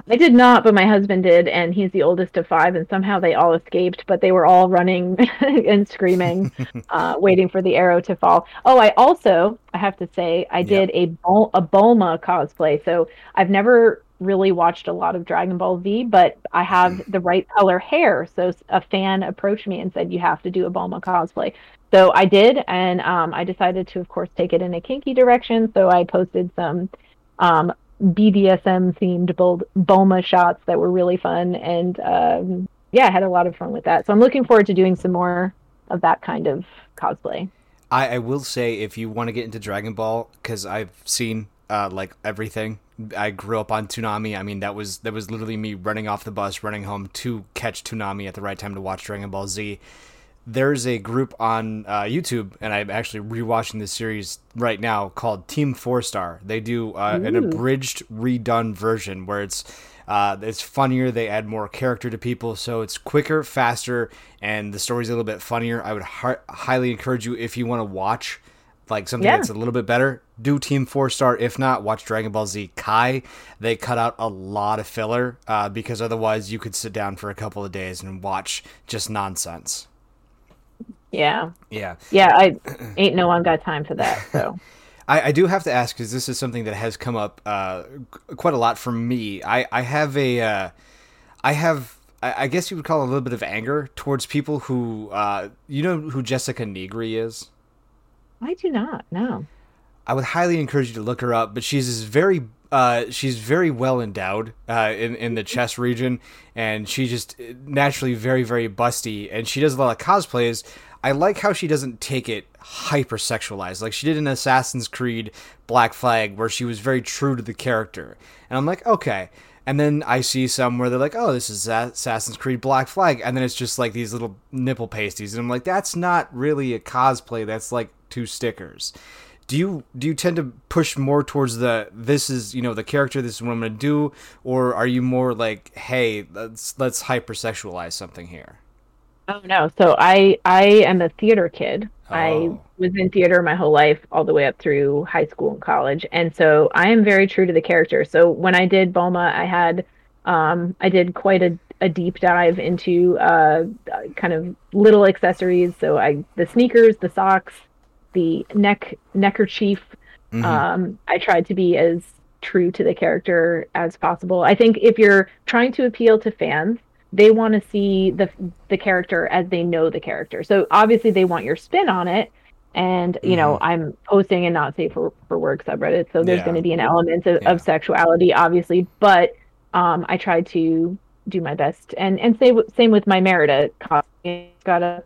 I did not, but my husband did, and he's the oldest of five, and somehow they all escaped, but they were all running [laughs] and screaming, [laughs] uh, waiting for the arrow to fall. Oh, I also, I have to say, I did a Bul- a Bulma cosplay. So I've never really watched a lot of Dragon Ball Z, but I have the right color hair. So a fan approached me and said, "You have to do a Bulma cosplay." So I did, and um, I decided to, of course, take it in a kinky direction. So I posted some um, BDSM themed Bulma shots that were really fun, and um, yeah, I had a lot of fun with that. So I'm looking forward to doing some more of that kind of cosplay. I, I will say if you want to get into Dragon Ball, because I've seen uh, like everything. I grew up on Toonami. I mean, that was that was literally me running off the bus, running home to catch Toonami at the right time to watch Dragon Ball Z. There's a group on uh, YouTube, and I'm actually rewatching this series right now called Team Four Star. They do uh, an abridged, redone version where it's uh, it's funnier. They add more character to people, so it's quicker, faster, and the story's a little bit funnier. I would hi- highly encourage you if you want to watch like something Yeah. that's a little bit better, do Team Four Star. If not, watch Dragon Ball Z Kai. They cut out a lot of filler uh, because otherwise you could sit down for a couple of days and watch just nonsense. Yeah, Yeah. yeah, I ain't no one got time for that. So [laughs] I, I do have to ask because this is something that has come up uh, quite a lot for me. I, I have a, uh, I have, I I guess you would call it a little bit of anger towards people who, uh, you know, who Jessica Negri is. I do not know. I would highly encourage you to look her up, but she's very uh, she's very well endowed uh, in in the chest region, and she just naturally very very busty, and she does a lot of cosplays. I like how she doesn't take it hyper sexualized, like she did in Assassin's Creed Black Flag, where she was very true to the character, and I'm like, okay. And then I see some where they're like, "Oh, this is Assassin's Creed Black Flag," and then it's just like these little nipple pasties, and I'm like, "That's not really a cosplay. That's like two stickers." do you do you tend to push more towards the this is you know the character this is what i'm gonna do or are you more like hey let's let's hypersexualize something here Oh no. So I I am a theater kid. I Oh. was in theater my whole life, all the way up through high school and college, and so I am very true to the character. So when I did Bulma, I had um, I did quite a, a deep dive into uh, kind of little accessories. So I the sneakers, the socks, the neck neckerchief. Um, I tried to be as true to the character as possible. I think if you're trying to appeal to fans, they want to see the the character as they know the character. So obviously they want your spin on it. And you know, I'm posting and not safe for, for work subreddit, so there's Yeah. going to be an element of, Yeah. of sexuality, obviously. But um, I tried to do my best, and and say same with my Merida costume. It's got a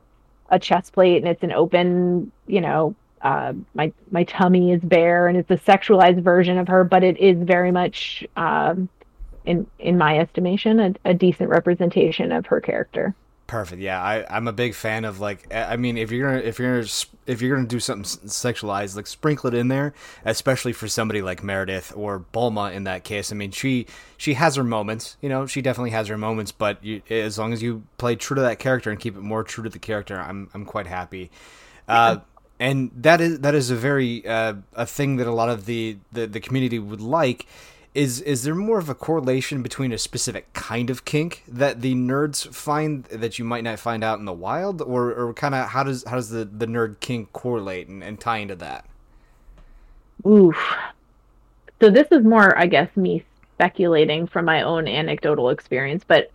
a chest plate, and it's an open, you know, uh, my my tummy is bare, and it's a sexualized version of her, but it is very much, um, in in my estimation, a, a decent representation of her character. perfect. Yeah I, i'm a big fan of like i mean if you're gonna if you're gonna if you're gonna do something sexualized like sprinkle it in there especially for somebody like meredith or bulma in that case. I mean she she has her moments you know she definitely has her moments but you, as long as you play true to that character and keep it more true to the character i'm i'm quite happy. Uh, and that is that is a very uh, a thing that a lot of the, the the community would like is is there more of a correlation between a specific kind of kink that the nerds find that you might not find out in the wild or, or kind of how does how does the, the nerd kink correlate and, and tie into that Oof. So this is more, I guess, me speculating from my own anecdotal experience, but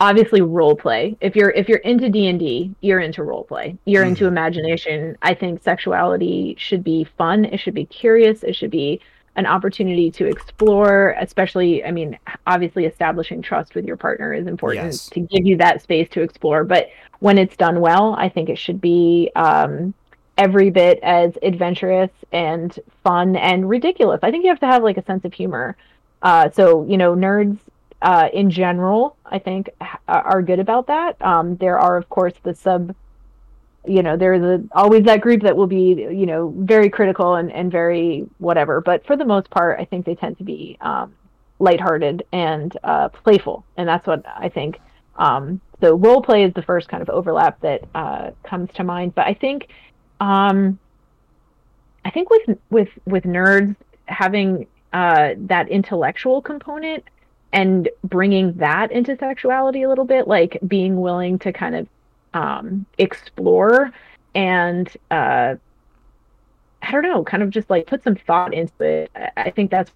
obviously role play. If you're if you're into D and D, you're into role play. You're into mm-hmm. imagination. I think sexuality should be fun. It should be curious. It should be an opportunity to explore, especially, I mean, obviously establishing trust with your partner is important yes. to give you that space to explore. But when it's done well, I think it should be um, every bit as adventurous and fun and ridiculous. I think you have to have like a sense of humor. Uh, so, you know, nerds uh, in general, I think, are good about that. Um, there are, of course, the sub you know there's a, always that group that will be you know very critical and, and very whatever. But for the most part i think they tend to be um, lighthearted and uh, playful. And that's what i think um, so role play is the first kind of overlap that uh, comes to mind. But i think um, i think with with with nerds having uh, that intellectual component and bringing that into sexuality a little bit like being willing to kind of um, explore and uh, I don't know, kind of just like put some thought into it. I think that's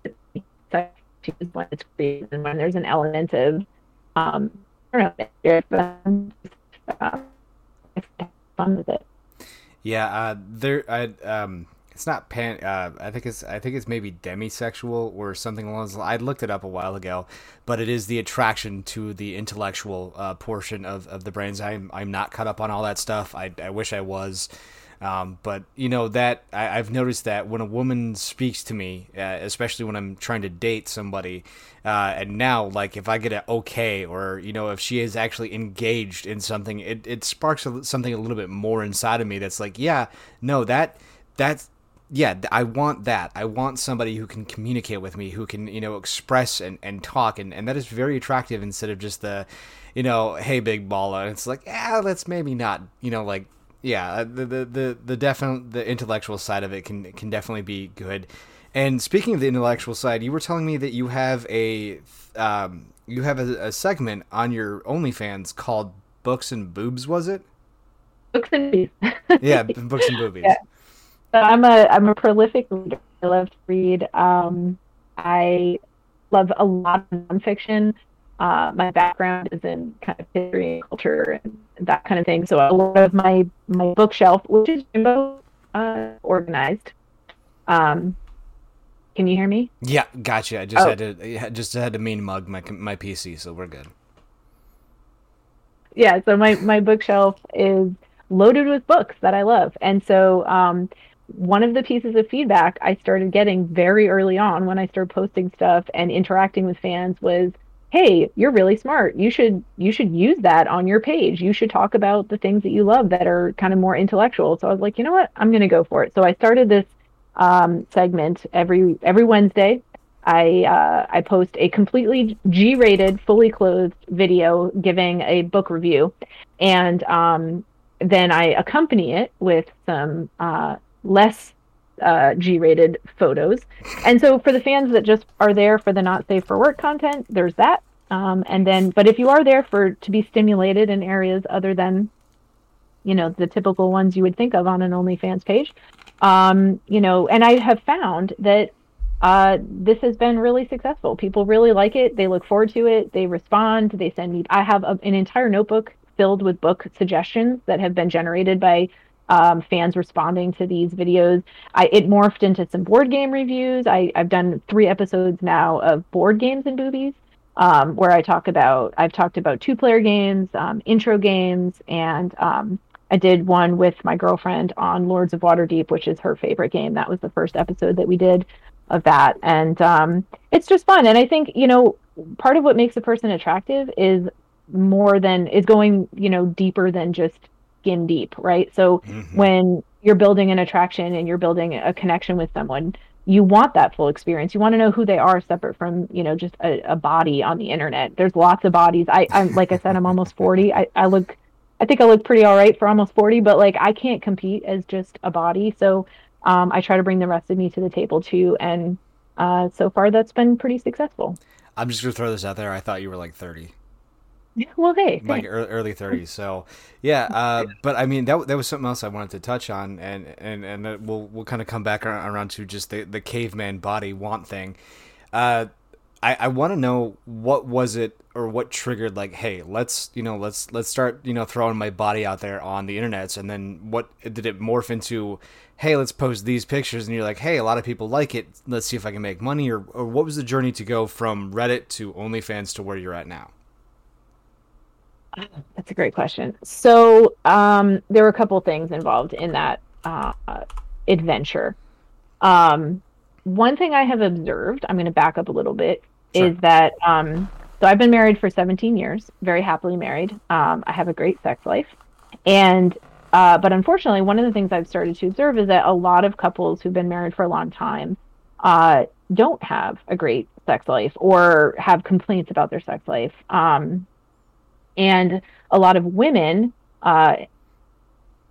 when it's when there's an element of um, I don't know, uh, fun with it. Yeah, uh, there. I um, it's not pan. Uh, I think it's I think it's maybe demisexual or something along those lines. I looked it up a while ago, but it is the attraction to the intellectual uh, portion of, of the brains. I'm I'm not caught up on all that stuff. I, I wish I was. Um, but you know that I, have noticed that when a woman speaks to me, uh, especially when I'm trying to date somebody, uh, and now like if I get an okay or you know if she is actually engaged in something, it it sparks something a little bit more inside of me. That's like, yeah, no, that that's yeah, I want that. I want somebody who can communicate with me, who can, you know, express and, and talk. And, and that is very attractive instead of just the, you know, hey, big baller. And it's like, yeah, let's maybe not, you know, like, yeah, uh, the, the, the, the definite, the intellectual side of it can, can definitely be good. And speaking of the intellectual side, you were telling me that you have a, um, you have a, a segment on your OnlyFans called Books and Boobs, was it? Books and Boobies. yeah, [laughs] Books and Boobies. Yeah. So I'm a I'm a prolific reader. I love to read. Um, I love a lot of nonfiction. Uh, my background is in kind of history and culture and that kind of thing. So a lot of my my bookshelf, which is Jimbo, uh, organized. Um, can you hear me? Yeah, gotcha. I just oh. had to just had to mean mug my my PC, so we're good. Yeah, so my my bookshelf is loaded with books that I love, and so um, one of the pieces of feedback I started getting very early on when I started posting stuff and interacting with fans was, "Hey, you're really smart. You should you should use that on your page. You should talk about the things that you love that are kind of more intellectual." So I was like, "You know what? I'm going to go for it." So I started this um, segment every every Wednesday. I uh, I post a completely G-rated, fully clothed video giving a book review, and um, then I accompany it with some uh, less uh, G-rated photos. And so for the fans that just are there for the not safe for work content, there's that. Um, and then, but if you are there for to be stimulated in areas other than, you know, the typical ones you would think of on an OnlyFans page, um, you know, and I have found that uh, this has been really successful. People really like it. They look forward to it. They respond. They send me. I have a, an entire notebook filled with book suggestions that have been generated by um, fans responding to these videos. I it morphed into some board game reviews. I, I've done three episodes now of board games and boobies, um, where I talk about I've talked about two player games, um, intro games, and um, I did one with my girlfriend on Lords of Waterdeep, which is her favorite game. That was the first episode that we did of that, and um, it's just fun. And I think you know part of what makes a person attractive is more than is going you know deeper than just skin deep, right? So mm-hmm. when you're building an attraction and you're building a connection with someone, you want that full experience. You want to know who they are separate from, you know, just a, a body on the internet. There's lots of bodies. I, I'm like I said, I'm almost 40. I, I look, I think I look pretty all right for almost 40, but like I can't compete as just a body. So um, I try to bring the rest of me to the table too. And uh, so far that's been pretty successful. I'm just going to throw this out there. I thought you were like 30. Well, hey, like early thirties. So, yeah. Uh, but I mean, that that was something else I wanted to touch on, and and and we'll we'll kind of come back around to just the the caveman body want thing. Uh, I, I want to know what was it or what triggered like, hey, let's you know let's let's start you know throwing my body out there on the internet, and then what did it morph into? Hey, let's post these pictures, and you're like, hey, a lot of people like it. Let's see if I can make money, or or what was the journey to go from Reddit to OnlyFans to where you're at now? That's a great question. So um, there were a couple things involved in that uh, adventure. Um, one thing I have observed, I'm going to back up a little bit, sure. is that um, so I've been married for 17 years, very happily married. Um, I have a great sex life, and uh, but unfortunately, one of the things I've started to observe is that a lot of couples who've been married for a long time uh, don't have a great sex life or have complaints about their sex life. Um, and a lot of women, uh,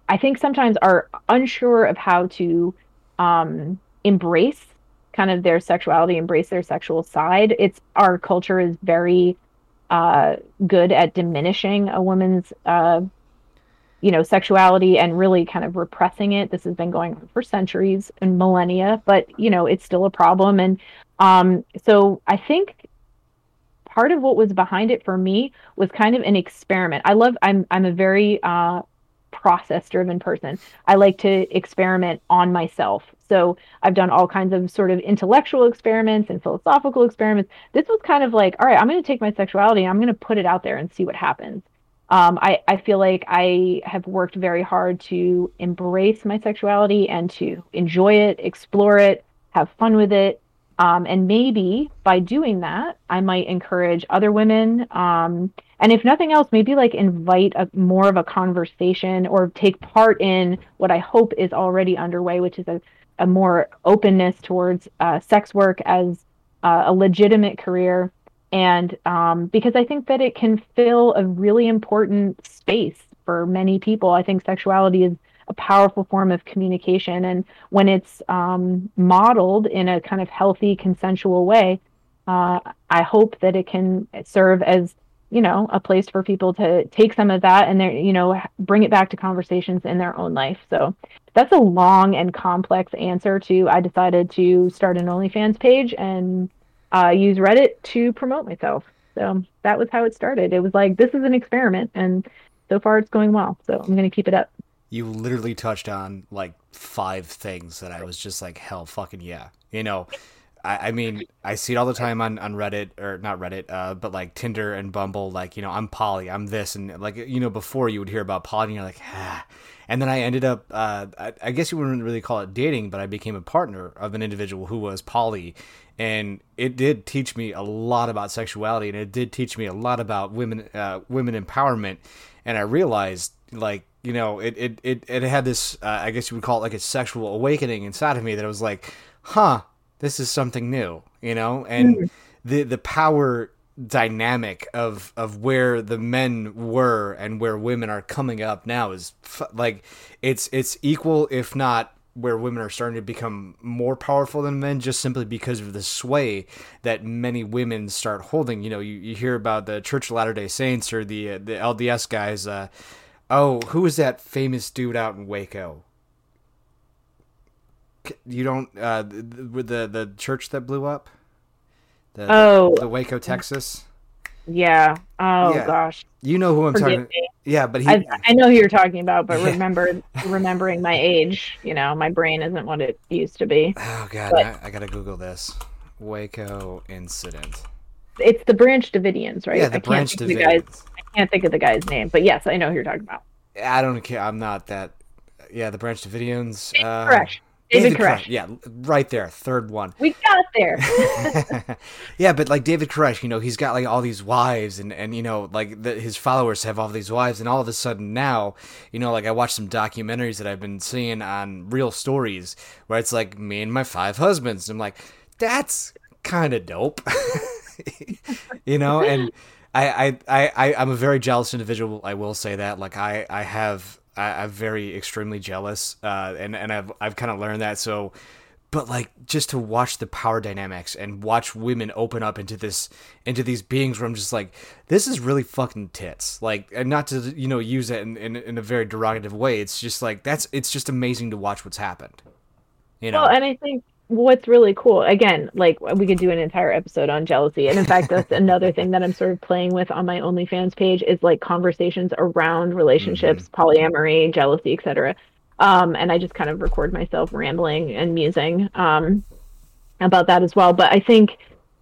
I think, sometimes are unsure of how to um, embrace kind of their sexuality, embrace their sexual side. It's our culture is very uh, good at diminishing a woman's, uh, you know, sexuality and really kind of repressing it. This has been going on for centuries and millennia, but you know, it's still a problem. And um, so I think part of what was behind it for me was kind of an experiment. I love. I'm I'm a very uh, process driven person. I like to experiment on myself. So I've done all kinds of sort of intellectual experiments and philosophical experiments. This was kind of like, all right, I'm going to take my sexuality, and I'm going to put it out there and see what happens. Um, I, I feel like I have worked very hard to embrace my sexuality and to enjoy it, explore it, have fun with it. Um, and maybe by doing that, I might encourage other women. Um, and if nothing else, maybe like invite a more of a conversation or take part in what I hope is already underway, which is a a more openness towards uh, sex work as uh, a legitimate career. And um, because I think that it can fill a really important space for many people. I think sexuality is a powerful form of communication. And when it's um, modeled in a kind of healthy, consensual way, uh, I hope that it can serve as you know a place for people to take some of that and you know bring it back to conversations in their own life. So that's a long and complex answer to i decided to start an onlyfans page and uh, use reddit to promote myself. So that was how it started. It was like this is an experiment and so far it's going well. So i'm going to keep it up you literally touched on like five things that i was just like hell fucking yeah you know I, I mean, I see it all the time on, on Reddit or not Reddit, uh, but like Tinder and Bumble. Like, you know, I'm poly, I'm this, and like, you know, before you would hear about poly, and you're like, ah. And then I ended up, uh, I, I guess you wouldn't really call it dating, but I became a partner of an individual who was poly, and it did teach me a lot about sexuality, and it did teach me a lot about women, uh, women empowerment. And I realized, like, you know, it it it, it had this, uh, I guess you would call it like a sexual awakening inside of me that I was like, huh this is something new, you know, and mm. the the power dynamic of of where the men were and where women are coming up now is like it's it's equal if not where women are starting to become more powerful than men just simply because of the sway that many women start holding you know you, you hear about the church of latter day saints or the uh, the lds guys uh, oh who is that famous dude out in waco? You don't uh with the the church that blew up? The, oh. the, the waco texas? Yeah. Oh yeah. gosh. You know who i'm Forgive talking me. yeah but he, I, I, know who you're talking about but [laughs] remember remembering my age you know my brain isn't what it used to be. Oh god but, I, I, gotta google this. Waco incident. It's the branch davidians right? Yeah the branch davidians. guys, i can't think of the guy's name but yes i know who you're talking about i don't care i'm not that yeah the branch davidians uh, correct David, Koresh. Yeah, right there, third one. We got there. [laughs] [laughs] yeah, but like David Koresh, you know, he's got like all these wives, and and you know, like the, his followers have all these wives, and all of a sudden now, you know, like I watched some documentaries that I've been seeing on real stories where it's like me and my five husbands. I'm like, that's kind of dope, [laughs] you know, and. I, I, I, I'm a very jealous individual. I will say that. Like I, I have I, am very extremely jealous, uh, and and I've I've kind of learned that. So, but like just to watch the power dynamics and watch women open up into this into these beings where I'm just like, this is really fucking tits. Like, and not to you know use it in, in, in a very derogative way. It's just like that's it's just amazing to watch what's happened. You know. Well, and I think what's really cool again like we could do an entire episode on jealousy. And in fact that's [laughs] another thing that i'm sort of playing with on my onlyfans page is like conversations around relationships mm-hmm. polyamory jealousy etc um, and i just kind of record myself rambling and musing um, about that as well. But i think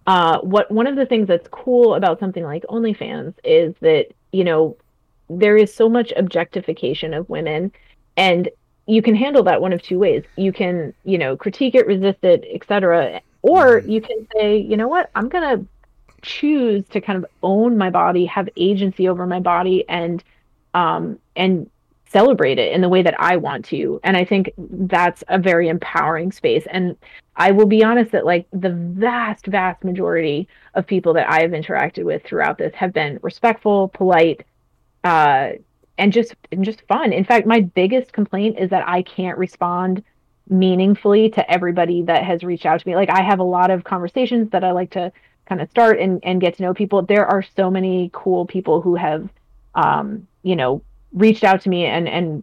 uh, what one of the things that's cool about something like onlyfans is that you know there is so much objectification of women and you can handle that one of two ways. You can, you know, critique it, resist it, etc. Or mm-hmm. you can say, you know what, I'm gonna choose to kind of own my body, have agency over my body, and um, and celebrate it in the way that I want to. And I think that's a very empowering space. And I will be honest that like the vast, vast majority of people that I have interacted with throughout this have been respectful, polite, uh, and just and just fun. In fact, my biggest complaint is that I can't respond meaningfully to everybody that has reached out to me. Like I have a lot of conversations that I like to kind of start and, and get to know people. There are so many cool people who have um, you know, reached out to me and and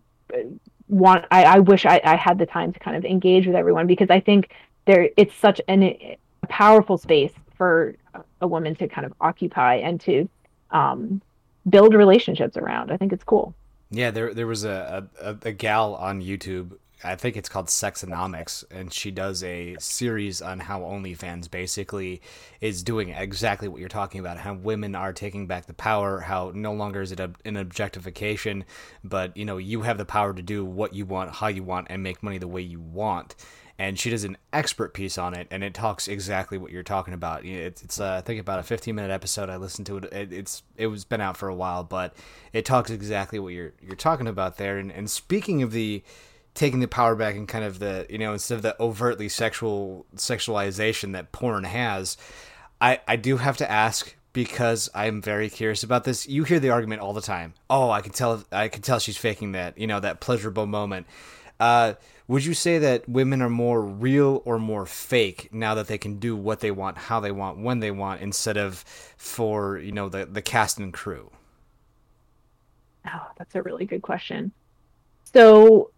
want I, I wish I, I had the time to kind of engage with everyone because I think there it's such an, a powerful space for a woman to kind of occupy and to um, build relationships around. I think it's cool. Yeah, there there was a, a, a gal on YouTube. I think it's called Sexonomics, and she does a series on how OnlyFans basically is doing exactly what you're talking about. How women are taking back the power. How no longer is it a, an objectification, but you know you have the power to do what you want, how you want, and make money the way you want and she does an expert piece on it, and it talks exactly what you're talking about. It's, it's uh, I think about a 15 minute episode. I listened to it. it. It's it was been out for a while, but it talks exactly what you're you're talking about there. And and speaking of the taking the power back and kind of the you know instead of the overtly sexual sexualization that porn has, I I do have to ask because I'm very curious about this. You hear the argument all the time. Oh, I can tell I can tell she's faking that, you know, that pleasurable moment. Uh, would you say that women are more real or more fake now that they can do what they want, how they want, when they want, instead of for you know the the cast and crew? Oh, that's a really good question. So,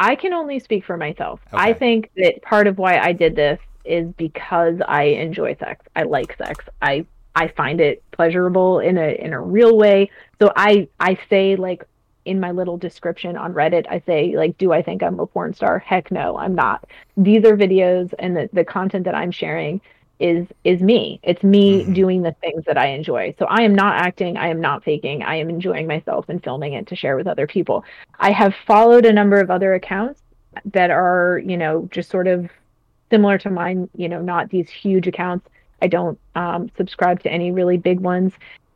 I can only speak for myself. Okay. I think that part of why I did this is because I enjoy sex. I like sex. I I find it pleasurable in a in a real way. So I I say like in my little description on Reddit, I say, like, do I think I'm a porn star? Heck no, I'm not. These are videos and the, the content that I'm sharing is is me. It's me mm-hmm. doing the things that I enjoy. So I am not acting, I am not faking. I am enjoying myself and filming it to share with other people. I have followed a number of other accounts that are, you know, just sort of similar to mine, you know, not these huge accounts. I don't um, subscribe to any really big ones.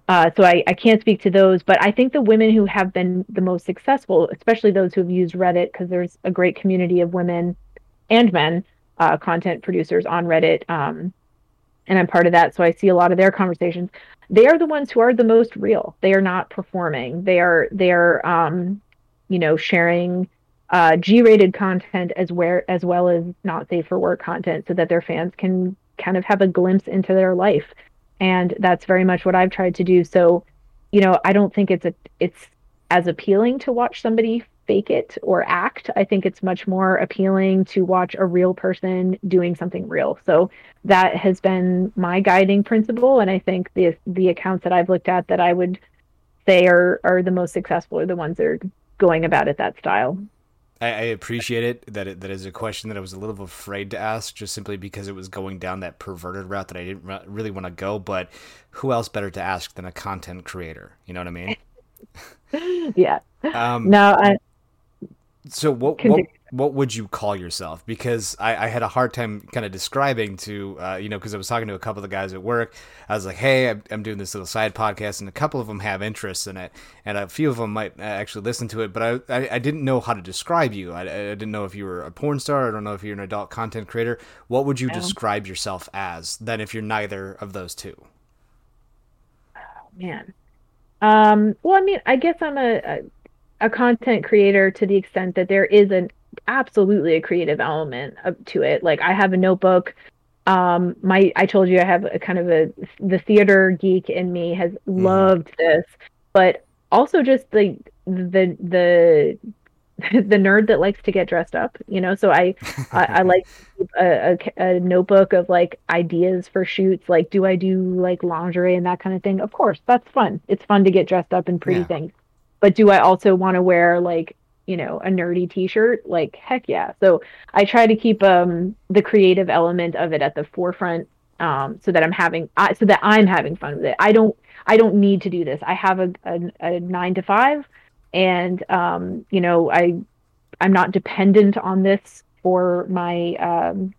Uh, so I, I can't speak to those, but I think the women who have been the most successful, especially those who have used Reddit, because there's a great community of women and men uh, content producers on Reddit, um, and I'm part of that. So I see a lot of their conversations. They are the ones who are the most real. They are not performing. They are they are um, you know sharing uh, G-rated content as where as well as not safe for work content, so that their fans can kind of have a glimpse into their life and that's very much what I've tried to do. So, you know, I don't think it's a it's as appealing to watch somebody fake it or act. I think it's much more appealing to watch a real person doing something real. So that has been my guiding principle and I think the the accounts that I've looked at that I would say are are the most successful are the ones that are going about it that style. I, I appreciate it that it, that is a question that I was a little afraid to ask, just simply because it was going down that perverted route that I didn't re- really want to go. But who else better to ask than a content creator? You know what I mean? [laughs] yeah. Um, no, I. So what, what what would you call yourself? Because I, I had a hard time kind of describing to, uh, you know, because I was talking to a couple of the guys at work. I was like, hey, I'm, I'm, doing this little side podcast, and a couple of them have interests in it, and a few of them might uh, actually listen to it, but I, I, I didn't know how to describe you. I, I, didn't know if you were a porn star. I don't know if you're an adult content creator. What would you describe yourself as then if you're neither of those two? Oh, man. Um, well, I mean, I guess I'm a, a a content creator to the extent that there is an absolutely a creative element to it. Like I have a notebook. Um, my I told you I have a kind of a the theater geek in me has mm. loved this, but also just the the the [laughs] the nerd that likes to get dressed up, you know. So I I, I like [laughs] a, a, a, notebook of like ideas for shoots. Like, do I do like lingerie and that kind of thing? Of course, that's fun. It's fun to get dressed up in pretty yeah. things. But do I also want to wear like you know a nerdy T-shirt? Like, heck yeah. So I try to keep um the creative element of it at the forefront, um, so that I'm having uh, so that I'm having fun with it. I don't I don't need to do this. I have a, a, a nine to five, and um, you know I I'm not dependent on this for my um,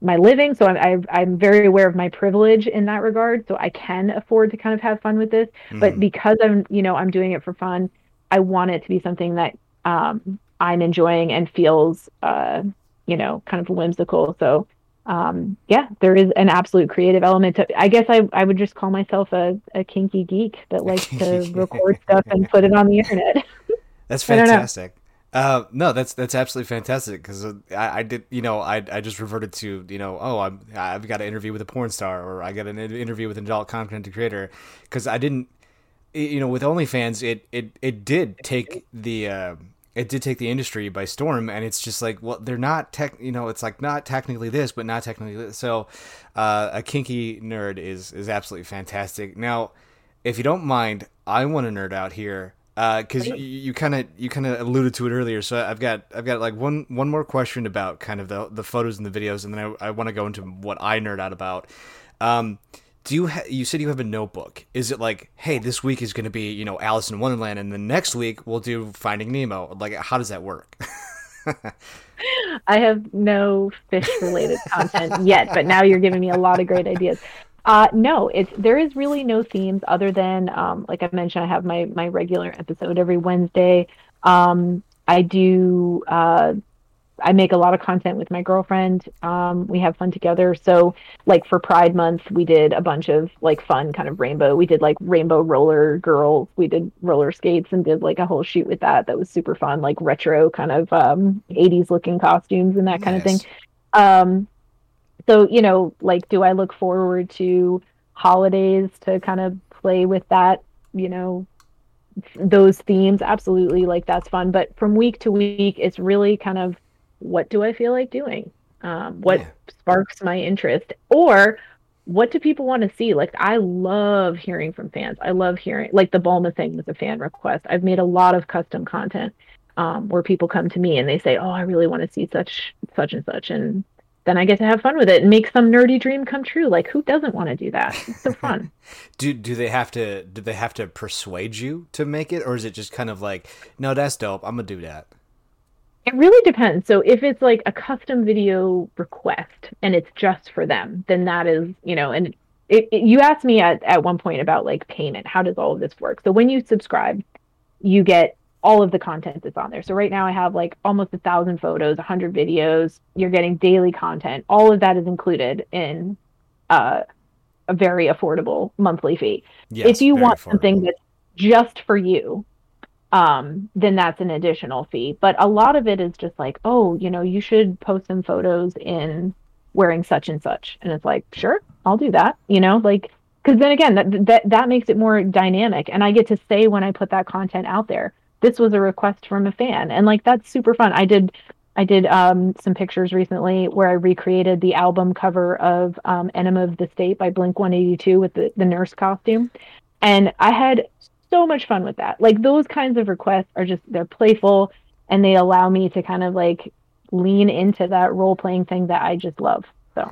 my living. So I'm I'm very aware of my privilege in that regard. So I can afford to kind of have fun with this. Mm-hmm. But because I'm you know I'm doing it for fun, I want it to be something that um, I'm enjoying and feels uh, you know kind of whimsical. So um, yeah, there is an absolute creative element to I guess I, I would just call myself a, a kinky geek that likes to record stuff and [laughs] put it on the internet. [laughs] That's fantastic. Uh, no, that's that's absolutely fantastic because uh, I, I, did you know I, I just reverted to you know oh I'm I've got an interview with a porn star or I got an interview with an adult content creator because I didn't you know with OnlyFans it it it did take the uh, it did take the industry by storm and it's just like well they're not tech you know it's like not technically this but not technically this. so uh, a kinky nerd is is absolutely fantastic now if you don't mind I want to nerd out here because uh, you kind of you kind of alluded to it earlier. So I've got I've got like one one more question about kind of the the photos and the videos, and then I, I want to go into what I nerd out about. Um, do you ha- you said you have a notebook? Is it like, hey, this week is going to be you know Alice in Wonderland, and the next week we'll do Finding Nemo? Like, how does that work? [laughs] I have no fish related content yet, but now you're giving me a lot of great ideas. Uh, no, it's there is really no themes other than um, like I mentioned, I have my my regular episode every Wednesday. Um, I do uh, I make a lot of content with my girlfriend. Um, we have fun together. So like for Pride Month, we did a bunch of like fun kind of rainbow. We did like rainbow roller girls. We did roller skates and did like a whole shoot with that. That was super fun, like retro kind of um, 80s looking costumes and that kind nice. of thing. Um, so you know like do i look forward to holidays to kind of play with that you know those themes absolutely like that's fun but from week to week it's really kind of what do i feel like doing um, what yeah. sparks my interest or what do people want to see like i love hearing from fans i love hearing like the Bulma thing was a fan request i've made a lot of custom content um, where people come to me and they say oh i really want to see such such and such and then I get to have fun with it and make some nerdy dream come true. Like who doesn't want to do that? It's so fun. [laughs] do do they have to do they have to persuade you to make it or is it just kind of like, no, that's dope. I'm to do that. It really depends. So if it's like a custom video request and it's just for them, then that is, you know, and it, it, you asked me at, at one point about like payment. How does all of this work? So when you subscribe, you get all of the content that's on there. So right now I have like almost a thousand photos, a hundred videos. You're getting daily content. All of that is included in uh, a very affordable monthly fee. Yes, if you want affordable. something that's just for you, um, then that's an additional fee. But a lot of it is just like, oh, you know, you should post some photos in wearing such and such, and it's like, sure, I'll do that. You know, like because then again, that that that makes it more dynamic, and I get to say when I put that content out there this was a request from a fan and like that's super fun i did i did um, some pictures recently where i recreated the album cover of um, enema of the state by blink 182 with the, the nurse costume and i had so much fun with that. Like those kinds of requests are just they're playful and they allow me to kind of like lean into that role playing thing that i just love so.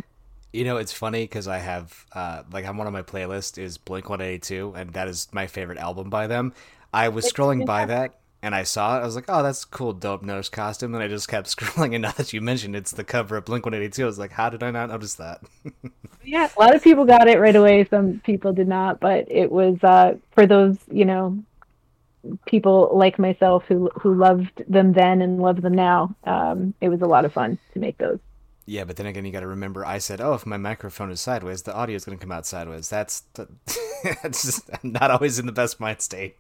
You know, it's funny because I have, uh, like, on one of my playlists is Blink 182, and that is my favorite album by them. I was it's scrolling by that and I saw it. I was like, "Oh, that's cool, dope nose costume." And I just kept [laughs] scrolling, and now that you mentioned it's the cover of Blink One Eighty Two, I was like, "How did I not notice that?" [laughs] yeah, a lot of people got it right away. Some people did not, but it was uh, for those, you know, people like myself who who loved them then and love them now. Um, it was a lot of fun to make those. Yeah, but then again, you got to remember. I said, "Oh, if my microphone is sideways, the audio is going to come out sideways." That's, [laughs] that's just I'm not always in the best mind state.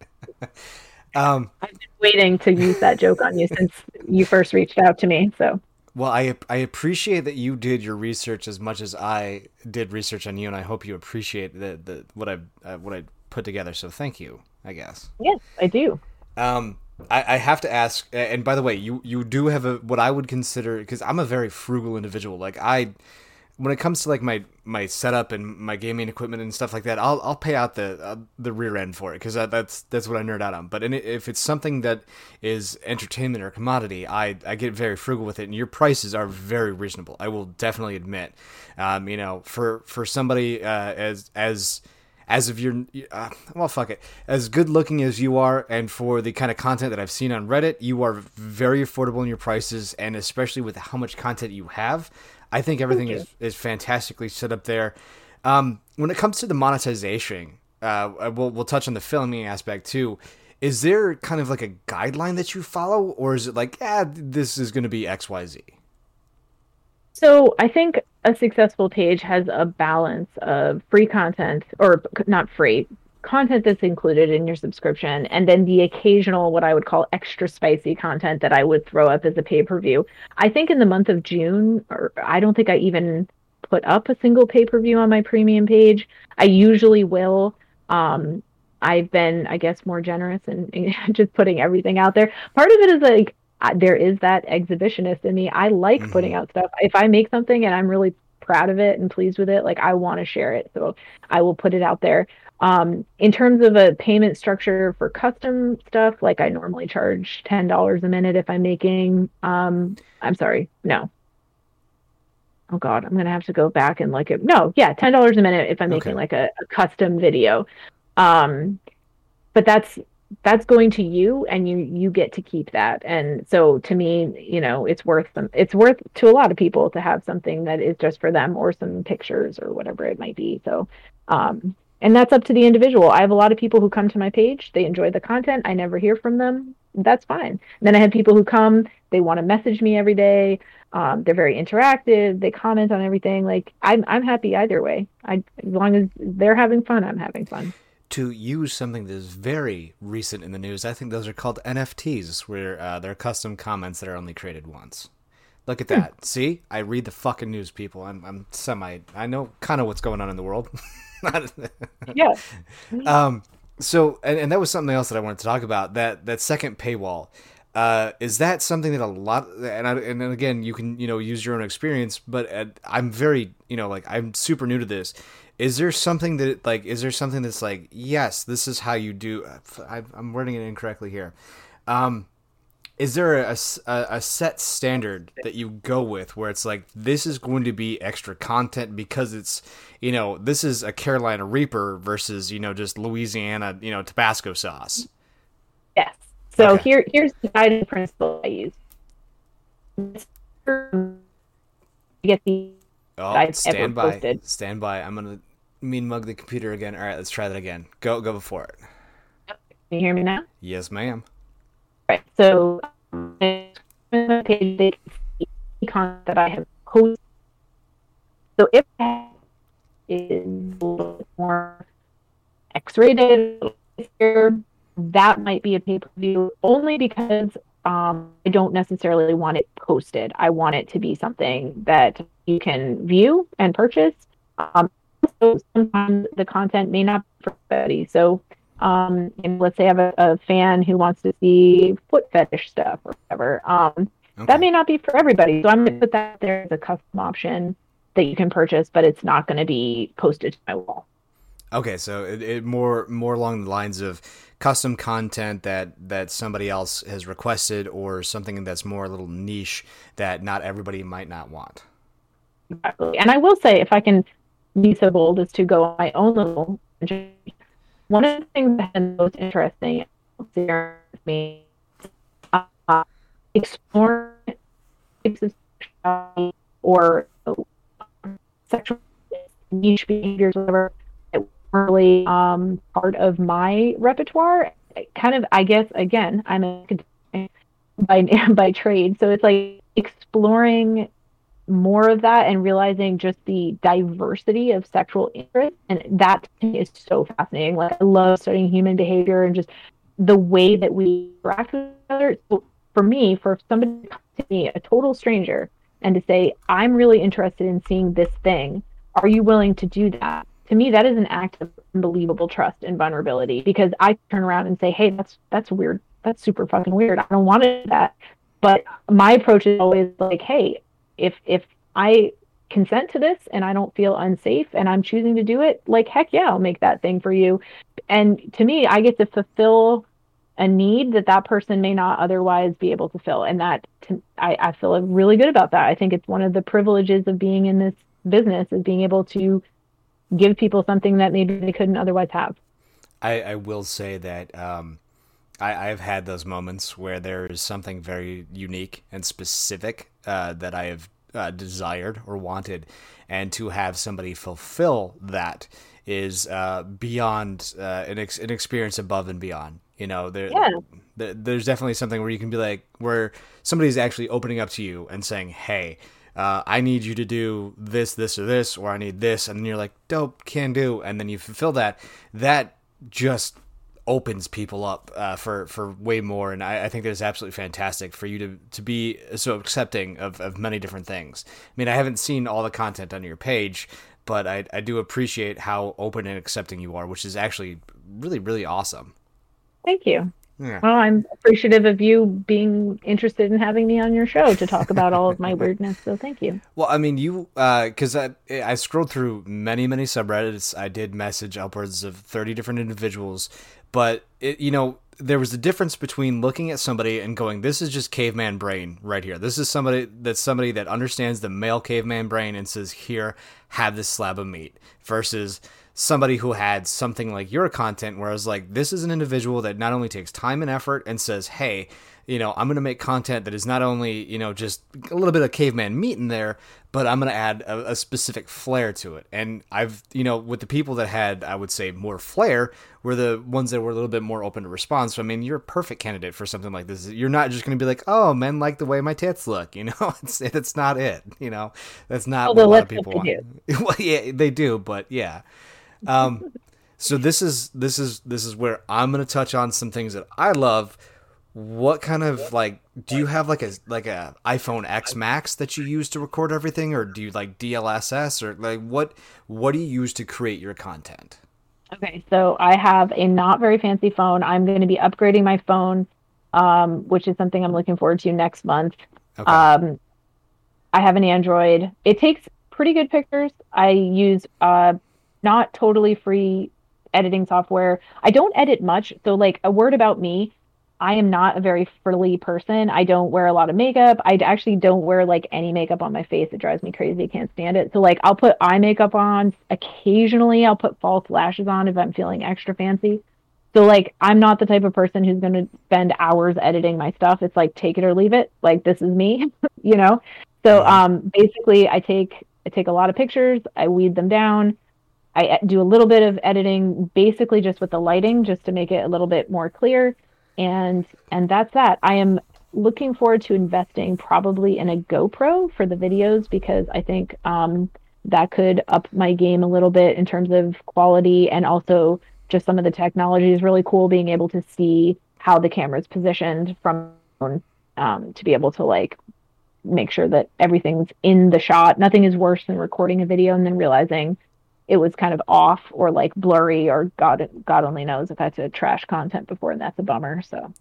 Um, I've been waiting to use that joke on you since you first reached out to me. So. Well, I I appreciate that you did your research as much as I did research on you, and I hope you appreciate the, the what I uh, what I put together. So thank you. I guess. Yes, I do. Um, I, I have to ask, and by the way, you you do have a what I would consider because I'm a very frugal individual. Like I, when it comes to like my my setup and my gaming equipment and stuff like that, I'll I'll pay out the uh, the rear end for it because that, that's that's what I nerd out on. But in, if it's something that is entertainment or commodity, I I get very frugal with it, and your prices are very reasonable. I will definitely admit, um, you know, for for somebody uh, as as as of your uh, well fuck it as good looking as you are and for the kind of content that i've seen on reddit you are very affordable in your prices and especially with how much content you have i think everything is, is fantastically set up there. Um, when it comes to the monetization uh, we'll, we'll touch on the filming aspect too. Is there kind of like a guideline that you follow or is it like yeah this is going to be xyz so I think a successful page has a balance of free content, or not free, content that's included in your subscription, and then the occasional, what I would call extra spicy content that I would throw up as a pay per view. I think in the month of June, or I don't think I even put up a single pay per view on my premium page. I usually will. Um, I've been, I guess, more generous and [laughs] just putting everything out there. Part of it is like there is that exhibitionist in me. I like mm-hmm. putting out stuff. If I make something and I'm really proud of it and pleased with it, like I want to share it. So I will put it out there. Um, in terms of a payment structure for custom stuff, like I normally charge ten dollars a minute if I'm making. Um, I'm sorry, no. Oh God, I'm gonna have to go back and like it. No, yeah, ten dollars a minute if I'm making okay. like a, a custom video. Um, but that's that's going to you and you you get to keep that and so to me you know it's worth them it's worth to a lot of people to have something that is just for them or some pictures or whatever it might be so um and that's up to the individual i have a lot of people who come to my page they enjoy the content i never hear from them that's fine and then i have people who come they want to message me every day um, they're very interactive they comment on everything like i'm, I'm happy either way I, as long as they're having fun i'm having fun to use something that is very recent in the news. I think those are called NFTs, where uh, they're custom comments that are only created once. Look at that. Hmm. See, I read the fucking news, people. I'm, I'm semi. I know kind of what's going on in the world. [laughs] [laughs] yeah. Um. So, and, and that was something else that I wanted to talk about. That that second paywall. Uh, is that something that a lot and I, and again you can you know use your own experience, but uh, I'm very you know like I'm super new to this is there something that like is there something that's like yes this is how you do I, I, am wording it incorrectly here um is there a, a, a, set standard that you go with where it's like this is going to be extra content because it's you know this is a carolina reaper versus you know just louisiana you know tabasco sauce yes so okay. here here's the guiding principle i use get the Oh, stand by. Posted. Stand by. I'm gonna mean mug the computer again. All right, let's try that again. Go, go before it. Can you hear me now? Yes, ma'am. Right. So, page that I have posted. So if is a little more X-rated, that might be a pay-per-view only because um, I don't necessarily want it posted. I want it to be something that you can view and purchase. Um, so sometimes the content may not be for everybody. So, um, and let's say I have a, a, fan who wants to see foot fetish stuff or whatever. Um, okay. That may not be for everybody. So I'm going to put that there as a custom option that you can purchase, but it's not going to be posted to my wall. Okay, so it, it, more more along the lines of custom content that that somebody else has requested, or something that's more a little niche that not everybody might not want. Exactly. And I will say, if I can be so bold as to go on my own little one of the things that has most interesting with me uh, explore or sexual niche behaviors, whatever, that were really um, part of my repertoire. Kind of, I guess, again, I'm a by [laughs] by trade, so it's like exploring more of that and realizing just the diversity of sexual interest. And that is so fascinating. Like i love studying human behavior and just the way that we interact with each other. So for me for somebody to come to me a total stranger and to say i'm really interested in seeing this thing. Are you willing to do that? To me that is an act of unbelievable trust and vulnerability because i turn around and say hey that's that's weird. That's super fucking weird. I don't want that. But my approach is always like, hey, if if I consent to this and I don't feel unsafe and I'm choosing to do it, like heck yeah, I'll make that thing for you. And to me, I get to fulfill a need that that person may not otherwise be able to fill. And that to, I, I feel really good about that. I think it's one of the privileges of being in this business is being able to give people something that maybe they couldn't otherwise have. I, I will say that um, I, I've had those moments where there is something very unique and specific uh, that I have uh, desired or wanted, and to have somebody fulfill that is uh, beyond uh, an, ex- an experience above and beyond. You know, there, yeah. there, there's definitely something where you can be like, where somebody's actually opening up to you and saying, "Hey, uh, I need you to do this, this, or this, or I need this," and you're like, "Dope, can do," and then you fulfill that. That just opens people up uh, for for way more, and I, I think that's absolutely fantastic for you to to be so accepting of, of many different things. I mean, I haven't seen all the content on your page, but I I do appreciate how open and accepting you are, which is actually really really awesome. Thank you. Yeah. Well, I'm appreciative of you being interested in having me on your show to talk about all of my [laughs] weirdness. So thank you. Well, I mean, you because uh, I I scrolled through many many subreddits. I did message upwards of thirty different individuals, but it, you know there was a difference between looking at somebody and going, "This is just caveman brain right here. This is somebody that's somebody that understands the male caveman brain and says, "Here, have this slab of meat," versus somebody who had something like your content where I was like, this is an individual that not only takes time and effort and says, hey, you know, I'm going to make content that is not only, you know, just a little bit of caveman meat in there, but I'm going to add a, a, specific flair to it. And I've, you know, with the people that had, I would say, more flair were the ones that were a little bit more open to response. So, I mean, you're a perfect candidate for something like this. You're not just going to be like, oh, men like the way my tits look. You know, [laughs] it's, that's not it. You know, that's not Although what a lot of people want. [laughs] well, yeah, they do, but yeah. Um, so this is this is this is where I'm gonna touch on some things that I love. What kind of like do you have like a like a iPhone X Max that you use to record everything, or do you like DSLR, or like what what do you use to create your content? Okay, so I have a not very fancy phone. I'm going to be upgrading my phone, um, which is something I'm looking forward to next month. Okay. Um, I have an Android. It takes pretty good pictures. I use uh, not totally free editing software. I don't edit much. So, like, a word about me I am not a very frilly person. I don't wear a lot of makeup. I actually don't wear like any makeup on my face. It drives me crazy. I can't stand it. So like I'll put eye makeup on. Occasionally I'll put false lashes on if I'm feeling extra fancy. So like I'm not the type of person who's going to spend hours editing my stuff. It's like take it or leave it. Like this is me, [laughs] you know. So um basically I take I take a lot of pictures, I weed them down, I do a little bit of editing, basically just with the lighting, just to make it a little bit more clear, and and that's that. I am looking forward to investing probably in a GoPro for the videos because I think um, that could up my game a little bit in terms of quality and also just some of the technology is really cool. Being able to see how the camera is positioned from um, to be able to like make sure that everything's in the shot. Nothing is worse than recording a video and then realizing it was kind of off or like blurry or God God only knows if that's a trash content before and that's a bummer. So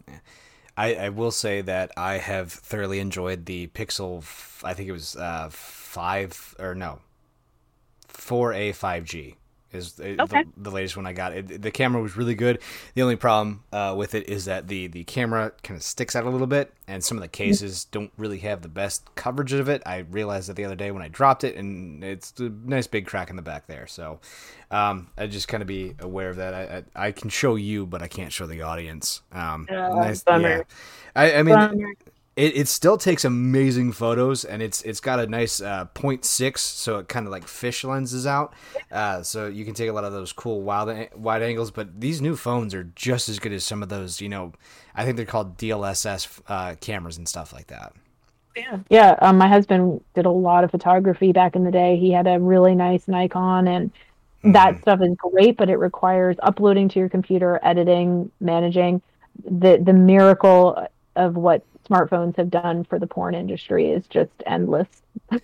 I, I will say that I have thoroughly enjoyed the Pixel I think it was uh, five or no 4A 5G is okay. the, the, latest one I got. It, the camera was really good. The only problem uh, with it is that the the camera kind of sticks out a little bit, and some of the cases don't really have the best coverage of it. I realized that the other day when I dropped it, and it's a nice big crack in the back there. So um, I just kind of be aware of that. I, I, I can show you, but I can't show the audience. Um, uh, nice, yeah. I, I mean. Bummer it, it still takes amazing photos and it's it's got a nice uh, 0.6 so it kind of like fish lenses out. Uh, so you can take a lot of those cool wild wide angles but these new phones are just as good as some of those you know i think they're called DSLR uh, cameras and stuff like that. Yeah. Yeah um, my husband did a lot of photography back in the day. He had a really nice nikon and that mm. stuff is great but it requires uploading to your computer editing managing. The the miracle of what smartphones have done for the porn industry is just endless. [laughs]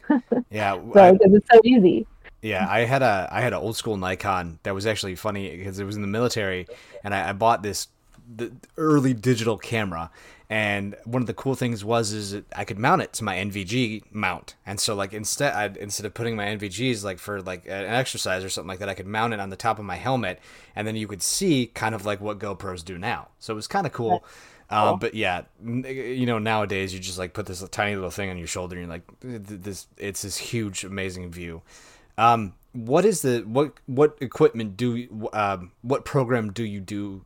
Yeah, so I, it's so easy. Yeah, I had a I had an old school Nikon that was actually funny because it was in the military, and I, I bought this the early digital camera. And one of the cool things was is that I could mount it to my NVG mount, and so like instead I'd, instead of putting my NVGs like for like an exercise or something like that, I could mount it on the top of my helmet, and then you could see kind of like what GoPros do now. So it was kind of cool. Um, but yeah, you know, nowadays you just like put this tiny little thing on your shoulder, and you're like, this, it's this huge, amazing view. Um, what is the what what equipment do um, what program do you do?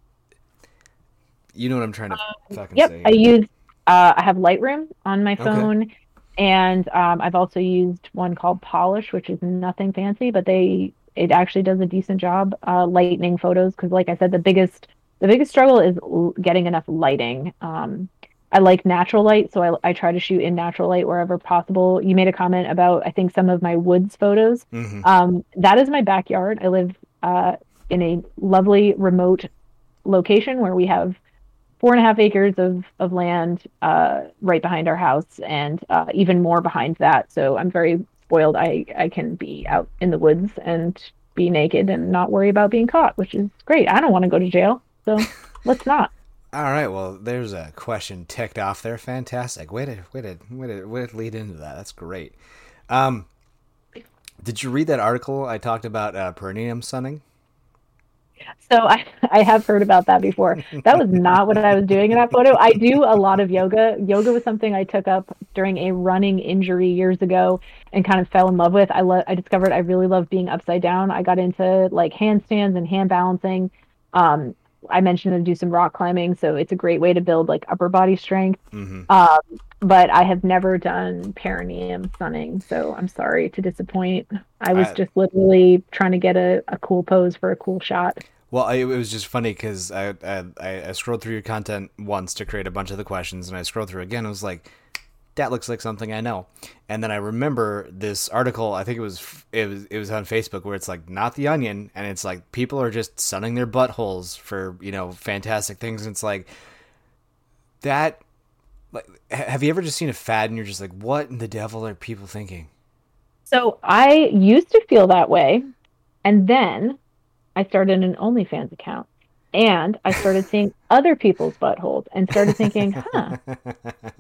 You know what I'm trying to um, fucking yep, say. I use uh, I have Lightroom on my phone, okay. and um, I've also used one called Polish, which is nothing fancy, but they it actually does a decent job uh, lightening photos because, like I said, the biggest the biggest struggle is getting enough lighting. Um, I like natural light, so I, I try to shoot in natural light wherever possible. You made a comment about I think some of my woods photos. Mm-hmm. Um, that is my backyard. I live uh, in a lovely remote location where we have four and a half acres of of land uh, right behind our house, and uh, even more behind that. So I'm very spoiled. I I can be out in the woods and be naked and not worry about being caught, which is great. I don't want to go to jail, so let's not. [laughs] All right, well, there's a question ticked off there. Fantastic. Way to, way to, way to, way to lead into that. That's great. Um, did you read that article I talked about uh, perineum sunning? So I, I have heard about that before. That was not what I was doing in that photo. I do a lot of yoga. Yoga was something I took up during a running injury years ago and kind of fell in love with. I lo- I discovered I really love being upside down. I got into like handstands and hand balancing. Um, I mentioned to do some rock climbing, so it's a great way to build like upper body strength. Mm-hmm. Um, but I have never done perineum sunning, so I'm sorry to disappoint. I was I, just literally trying to get a, a cool pose for a cool shot. Well, I, it was just funny because I, I I scrolled through your content once to create a bunch of the questions, and I scrolled through again. I was like, that looks like something I know. And then I remember this article. I think it was it was it was on Facebook where it's like not the Onion, and it's like people are just sunning their buttholes for you know fantastic things. And it's like that. Like, have you ever just seen a fad and you're just like, what in the devil are people thinking? So I used to feel that way, and then I started an OnlyFans account and I started seeing other people's buttholes and started thinking, [laughs] huh,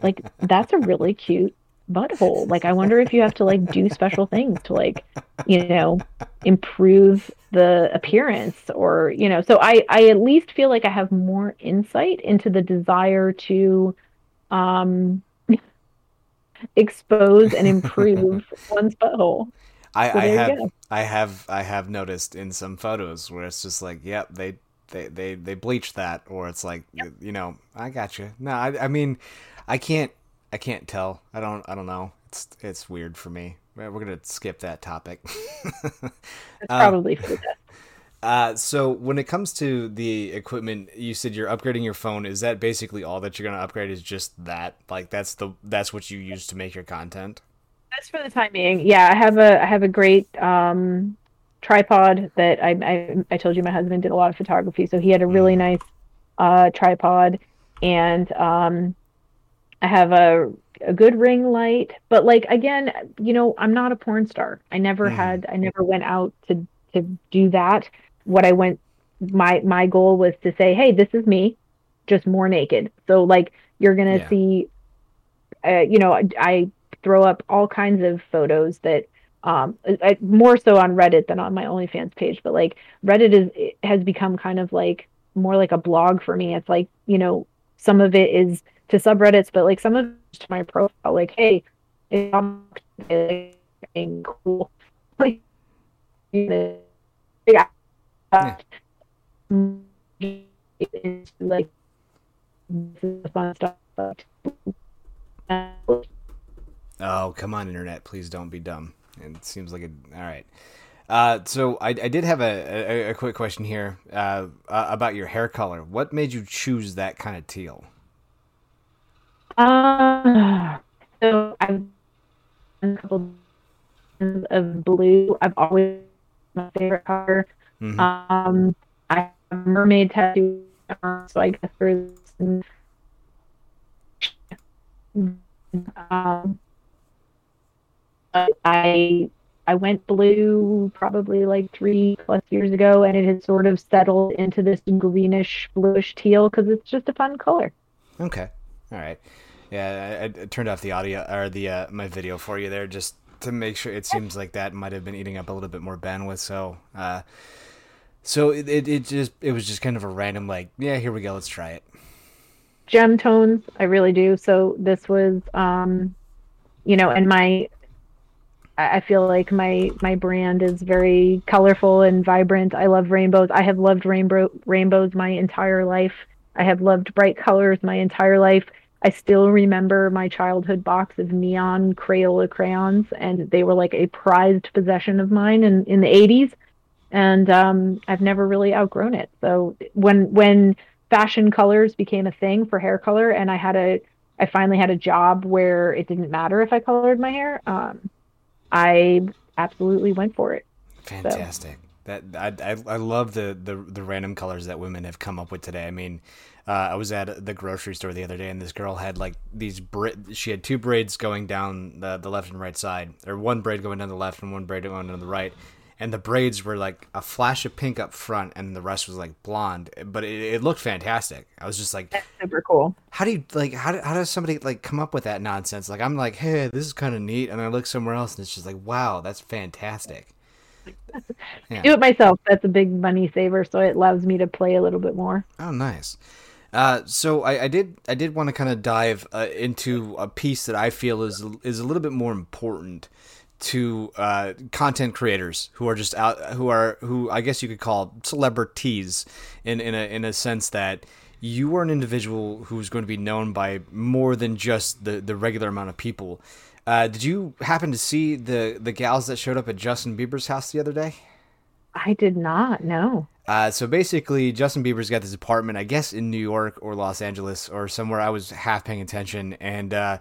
like that's a really cute butthole. Like I wonder if you have to like do special things to like, you know, improve the appearance or, you know, so I I at least feel like I have more insight into the desire to um [laughs] expose and improve [laughs] one's butthole. I, so I have I have I have noticed in some photos where it's just like, yep, they they they they bleach that or it's like yep. you know i got you no I, I mean i can't i can't tell i don't i don't know it's it's weird for me we're gonna skip that topic it's [laughs] probably for that [laughs] uh, so when it comes to the equipment, you said you're upgrading your phone. Is that basically all that you're gonna upgrade? Is just that? Like that's the that's what you use to make your content? That's for the time being. Yeah, I have a I have a great um tripod that I, I, I told you my husband did a lot of photography, so he had a really mm. nice uh, tripod, and um, I have a a good ring light. But like again, you know, I'm not a porn star. I never mm. had I never went out to to do that. What I went my my goal was to say, hey, this is me, just more naked. So like you're gonna yeah. see, uh, you know, I, I throw up all kinds of photos that um I, more so on reddit than on my onlyfans page but like reddit is has become kind of like more like a blog for me. It's like you know some of it is to subreddits but like some of it's to my profile. Like hey it's cool like yeah. like fun stuff oh come on internet. Please don't be dumb it seems like a all right. Uh, so I, I did have a, a, a quick question here uh, uh, about your hair color. What made you choose that kind of teal? Uh, so I've a couple of blue. I've always my favorite color. Mm-hmm. Um, I have a mermaid tattoo, so I guess there's um, I I went blue probably like three plus years ago, and it has sort of settled into this greenish bluish teal because it's just a fun color. Okay, all right. Yeah, I, I turned off the audio or the uh, my video for you there just to make sure. It seems like that might have been eating up a little bit more bandwidth. So, uh, so it, it, it just it was just kind of a random like, yeah, here we go, let's try it. Gem tones, I really do. So this was, um, you know, and my I feel like my my brand is very colorful and vibrant. I love rainbows. I have loved rainbow rainbows my entire life. I have loved bright colors my entire life. I still remember my childhood box of neon Crayola crayons, and they were like a prized possession of mine in, in the 80s. And um, I've never really outgrown it. So when when fashion colors became a thing for hair color, and I had a I finally had a job where it didn't matter if I colored my hair. Um, I absolutely went for it. Fantastic. So. That I, I love the, the the random colors that women have come up with today. I mean, uh, I was at the grocery store the other day, and this girl had like these bra- she had two braids going down the the left and right side, or one braid going down the left and one braid going down the right, and the braids were like a flash of pink up front, and the rest was like blonde. But it, it looked fantastic. I was just like, That's super cool. How do you like? How, how does somebody like come up with that nonsense? Like I'm like, hey, this is kind of neat, and I look somewhere else, and it's just like, wow, that's fantastic. [laughs] Yeah. Do it myself. That's a big money saver, so it allows me to play a little bit more. Oh, nice. Uh, so I, I, did I did want to kind of dive uh, into a piece that I feel is is a little bit more important to uh, content creators who are just out who are who I guess you could call celebrities in in a in a sense that you are an individual who's going to be known by more than just the the regular amount of people. Uh, did you happen to see the the gals that showed up at Justin Bieber's house the other day? I did not. No. Uh, so basically, Justin Bieber's got this apartment, I guess, in New York or Los Angeles or somewhere. I was half paying attention, and uh,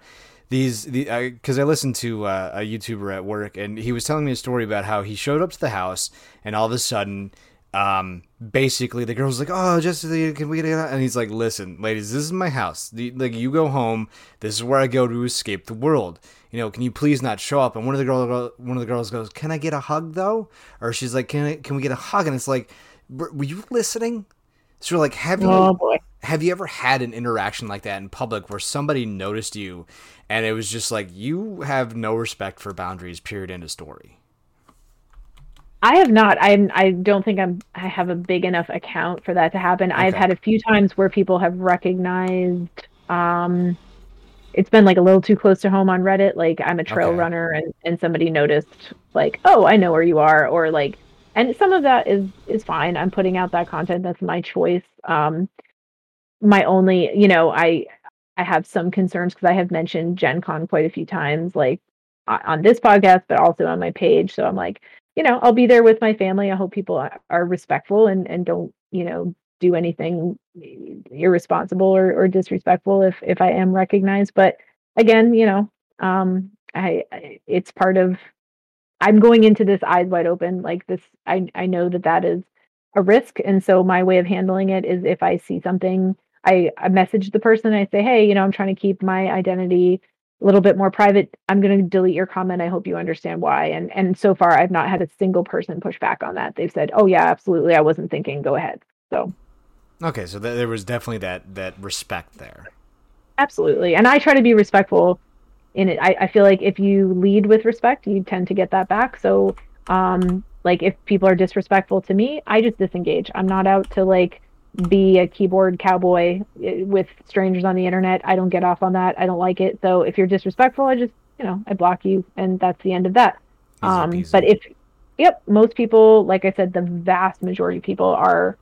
these because the, I, I, listened to uh, a YouTuber at work, and he was telling me a story about how he showed up to the house, and all of a sudden, um, basically the girl's like, "Oh, just can we get out?" And he's like, "Listen, ladies, this is my house. Like, you go home. This is where I go to escape the world. You know, can you please not show up?" And one of the girl, one of the girls goes, "Can I get a hug though?" Or she's like, "Can I, can we get a hug?" And it's like, "Were you listening?" So like, have you? Oh boy have you ever had an interaction like that in public where somebody noticed you and it was just like you have no respect for boundaries period end of story? I have not. I i don't think i'm i have a big enough account for that to happen. Okay. i've had a few times where people have recognized um it's been like a little too close to home on reddit. Like i'm a trail okay. runner and and somebody noticed like oh i know where you are or like and some of that is is fine. I'm putting out that content. That's my choice. Um my only, you know, I I have some concerns because I have mentioned Gen Con quite a few times, like on this podcast, but also on my page. So I'm like, you know, I'll be there with my family. I hope people are respectful and and don't, you know, do anything irresponsible or, or disrespectful if if I am recognized. But again, you know, um, I, I it's part of. I'm going into this eyes wide open. Like this, I I know that that is a risk, and so my way of handling it is if I see something I, I message the person I say, hey, you know, I'm trying to keep my identity a little bit more private. I'm going to delete your comment. I hope you understand why. And and so far, I've not had a single person push back on that. They've said, oh yeah, absolutely. I wasn't thinking. Go ahead. So. Okay, so th- there was definitely that that respect there. Absolutely, and I try to be respectful in it. I, I feel like if you lead with respect, you tend to get that back. So, um, like if people are disrespectful to me, I just disengage. I'm not out to like be a keyboard cowboy eh, with strangers on the internet. I don't get off on that. I don't like it. So if you're disrespectful, I just, you know, I block you and that's the end of that. um, but if, yep, most people, like I said, the vast majority of people are,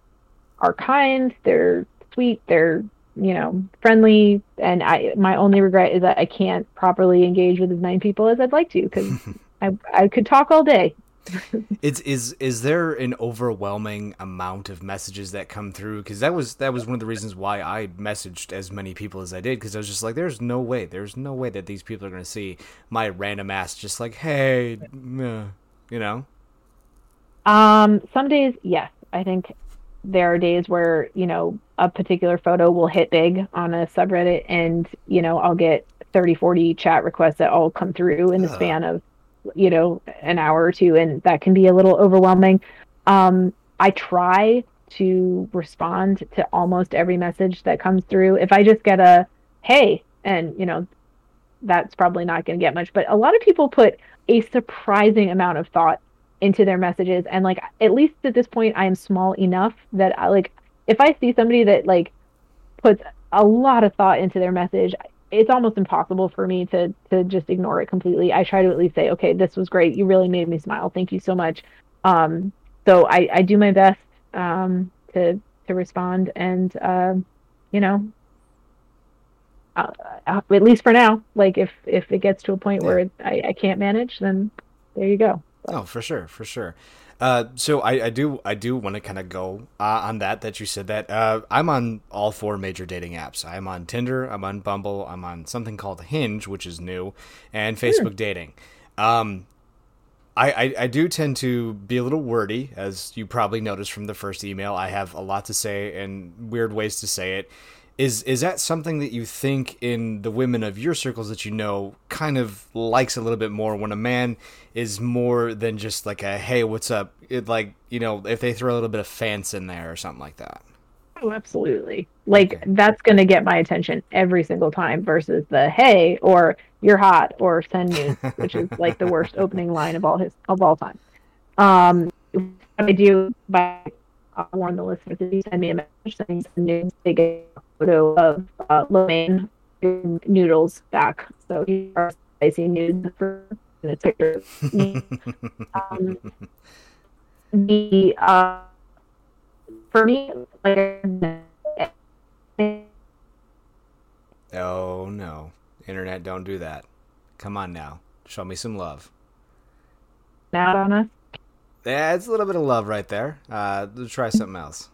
are kind. They're sweet. They're, you know, friendly. And I, my only regret is that I can't properly engage with as many people as I'd like to because [laughs] I, I could talk all day it's is is there an overwhelming amount of messages that come through? Because that was that was one of the reasons why i messaged as many people as i did because i was just like there's no way there's no way that these people are going to see my random ass just like hey you know? Um some days yes. I think there are days where you know a particular photo will hit big on a subreddit and you know i'll get 30 40 chat requests that all come through in the span of you know, an hour or two, and that can be a little overwhelming. Um, I try to respond to almost every message that comes through. If I just get a hey, and you know, that's probably not going to get much, but a lot of people put a surprising amount of thought into their messages and like at least at this point I am small enough that I like if I see somebody that like puts a lot of thought into their message, it's almost impossible for me to to just ignore it completely. I try to at least say, okay, this was great. You really made me smile. Thank you so much. Um, so I, I do my best um, to to respond, and uh, you know, uh, uh, at least for now. Like if if it gets to a point yeah. where I, I can't manage, then there you go. Oh, for sure, for sure. Uh, so I, I do I do want to kind of go uh, on that that you said that uh, I'm on all four major dating apps. I'm on Tinder, I'm on Bumble, I'm on something called Hinge, which is new, and hmm. Facebook dating. Um, I, I, I do tend to be a little wordy, as you probably noticed from the first email. I have a lot to say and weird ways to say it. Is is that something that you think in the women of your circles that you know kind of likes a little bit more when a man is more than just like a hey what's up? It like you know if they throw a little bit of fans in there or something like that. Oh, absolutely. Like okay. that's going to get my attention every single time versus the hey or you're hot or send news, which is like the worst [laughs] opening line of all his of all time. Um, I do by I'll warn the listeners if you send me a message saying news, they get photo of uh, Lorraine noodles back. So he are spicy noodles for the picture. um, [laughs] the uh, for me, like. Oh no. Internet, don't do that. Come on now. Show me some love. On us? Yeah, it's a little bit of love right there. Uh, let's try something else.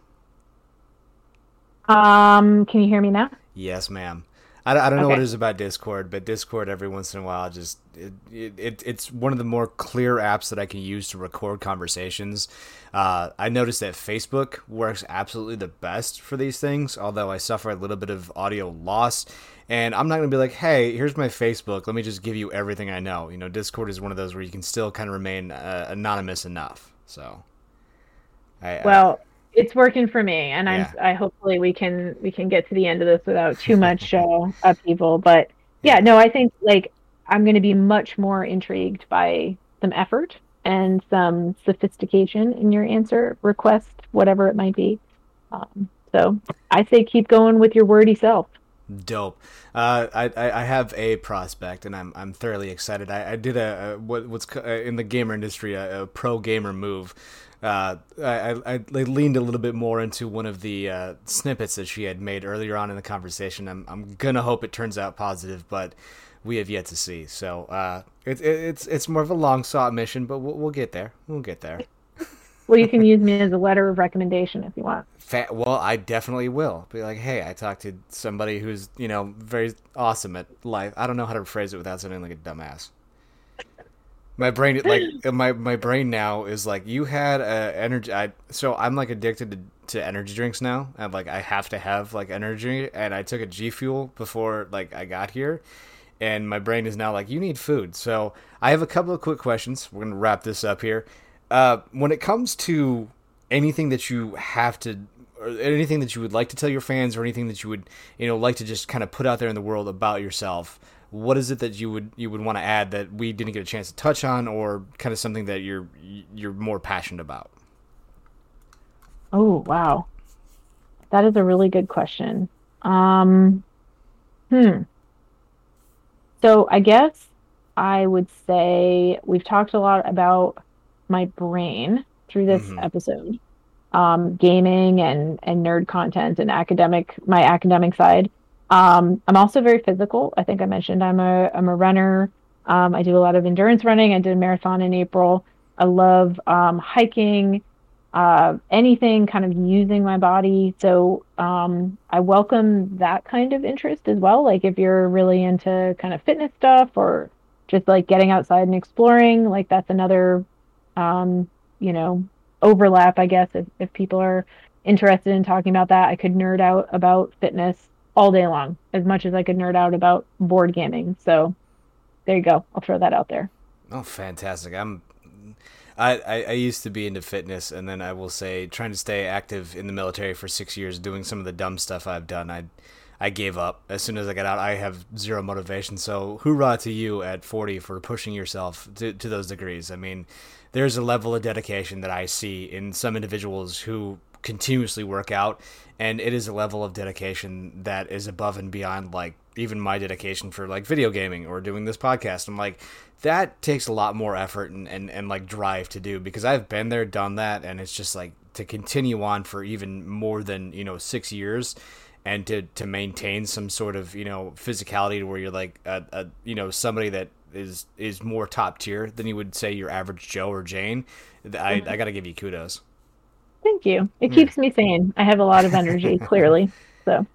Um, can you hear me now? Yes, ma'am. I, I don't know okay. what it is about Discord, but Discord every once in a while just it, it, it's one of the more clear apps that I can use to record conversations. Uh, I noticed that Facebook works absolutely the best for these things, although I suffer a little bit of audio loss. And I'm not gonna be like, hey, here's my Facebook. Let me just give you everything I know. You know, Discord is one of those where you can still kind of remain uh, anonymous enough. So, I, well, it's working for me, and I'm I hopefully we can we can get to the end of this without too [laughs] much uh, upheaval. But yeah, no, I think like I'm going to be much more intrigued by some effort and some sophistication in your answer request, whatever it might be. Um, so I say keep going with your wordy self. Dope. Uh, I, I have a prospect, and I'm I'm thoroughly excited. I, I did a, a what, what's uh, in the gamer industry a, a pro gamer move uh, I, I, I, leaned a little bit more into one of the uh, snippets that she had made earlier on in the conversation. I'm, I'm gonna hope it turns out positive, but we have yet to see. So uh, it, it, it's it's more of a long sought mission, but we'll, we'll get there. We'll get there. [laughs] well, you can use me as a letter of recommendation if you want. Fa- well, I definitely will. Be like, hey, I talked to somebody who's you know very awesome at life. I don't know how to phrase it without sounding like a dumbass. My brain, like [gasps] my my brain now is like you had a energy. I, so I'm like addicted to, to energy drinks now, and like I have to have like energy. And I took a G Fuel before like I got here, and my brain is now like you need food. So I have a couple of quick questions. We're gonna wrap this up here. Uh, when it comes to anything that you have to or anything that you would like to tell your fans or anything that you would you know like to just kind of put out there in the world about yourself what is it that you would you would want to add that we didn't get a chance to touch on, or kind of something that you're you're more passionate about? Oh wow, that is a really good question. Um, hmm. So I guess I would say we've talked a lot about my brain through this mm-hmm. episode, um, gaming and and nerd content and academic my academic side. Um, I'm also very physical. I think I mentioned I'm a I'm a runner. Um, I do a lot of endurance running. I did a marathon in April. I love um, hiking, uh, anything kind of using my body. So um, I welcome that kind of interest as well. Like if you're really into kind of fitness stuff or just like getting outside and exploring, like that's another, um, you know, overlap, I guess, if, if people are interested in talking about that. I could nerd out about fitness all day long, as much as I could nerd out about board gaming. So there you go. I'll throw that out there. Oh, fantastic! I'm. I, I, I used to be into fitness, and then I will say, trying to stay active in the military for six years, doing some of the dumb stuff I've done. I I gave up as soon as I got out. I have zero motivation. So, hoorah to you at 40 for pushing yourself to, to those degrees. I mean, there's a level of dedication that I see in some individuals who continuously work out, and it is a level of dedication that is above and beyond like even my dedication for like video gaming or doing this podcast. I'm like, that takes a lot more effort and, and, and like drive to do because I've been there, done that, and it's just like to continue on for even more than, you know, six years and to to maintain some sort of you know physicality to where you're like a, a you know somebody that is is more top tier than you would say your average Joe or Jane. I mm-hmm. I got to give you kudos. Thank you. It keeps me sane. I have a lot of energy, [laughs] clearly. So.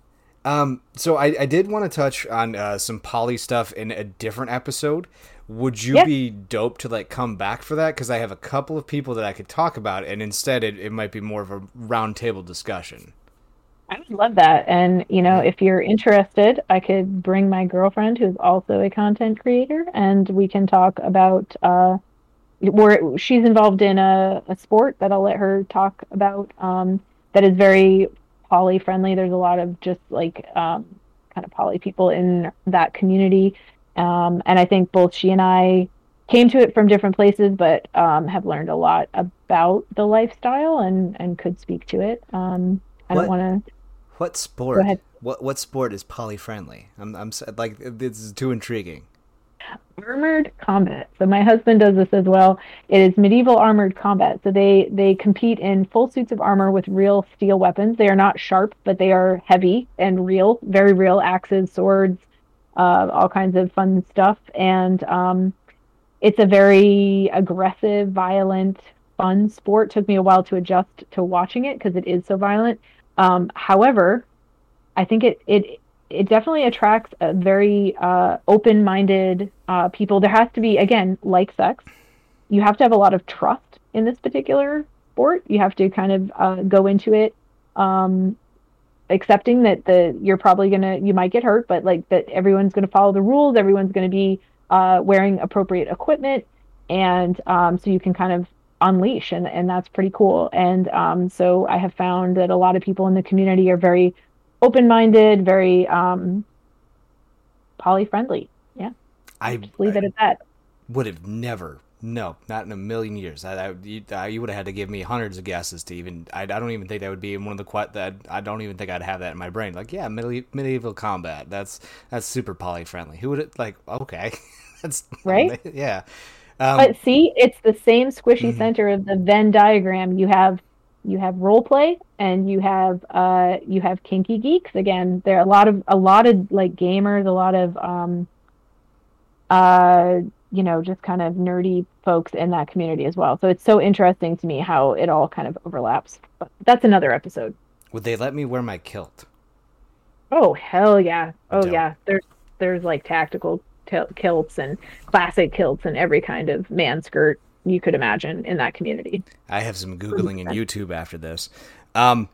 Um. So I I did want to touch on uh, some poly stuff in a different episode. Would you yeah. be dope to like come back for that? Because I have a couple of people that I could talk about, and instead it, it might be more of a roundtable discussion. I would love that. And, you know, if you're interested, I could bring my girlfriend who's also a content creator and we can talk about uh where she's involved in a, a sport that I'll let her talk about um that is very poly friendly. There's a lot of just like um kind of poly people in that community. Um and I think both she and I came to it from different places but um have learned a lot about the lifestyle and and could speak to it. Um I what? don't want to what sport? What what sport is poly friendly? I'm I'm like this is too intriguing. Armored combat. So my husband does this as well. It is medieval armored combat. So they they compete in full suits of armor with real steel weapons. They are not sharp, but they are heavy and real, very real axes, swords, uh, all kinds of fun stuff. And um, it's a very aggressive, violent, fun sport. Took me a while to adjust to watching it because it is so violent. Um, however, I think it it it definitely attracts very uh, open-minded uh, people. There has to be again, like sex, you have to have a lot of trust in this particular sport. You have to kind of uh, go into it um, accepting that the you're probably gonna you might get hurt, but like that everyone's gonna follow the rules. Everyone's gonna be uh, wearing appropriate equipment, and um, so you can kind of unleash and, and that's pretty cool and um, so i have found that a lot of people in the community are very open-minded very um, poly friendly yeah. I just leave I it at that. would have never no not in a million years. I, I you, I, you would have had to give me hundreds of guesses to even I, I don't even think that would be in one of the quite that i don't even think i'd have that in my brain. Like yeah medieval, medieval combat. That's that's super poly friendly who would it like okay. [laughs] That's right? [laughs] yeah. Um, but see, it's the same squishy mm-hmm. center of the Venn diagram. You have you have role play and you have uh you have kinky geeks. Again, there are a lot of a lot of like gamers, a lot of um uh you know just kind of nerdy folks in that community as well. So it's so interesting to me how it all kind of overlaps. But that's another episode. Would they let me wear my kilt? Oh hell yeah! Oh yeah. There's there's like tactical kilts and classic kilts and every kind of man skirt you could imagine in that community. I have some googling and [laughs] YouTube after this. Um,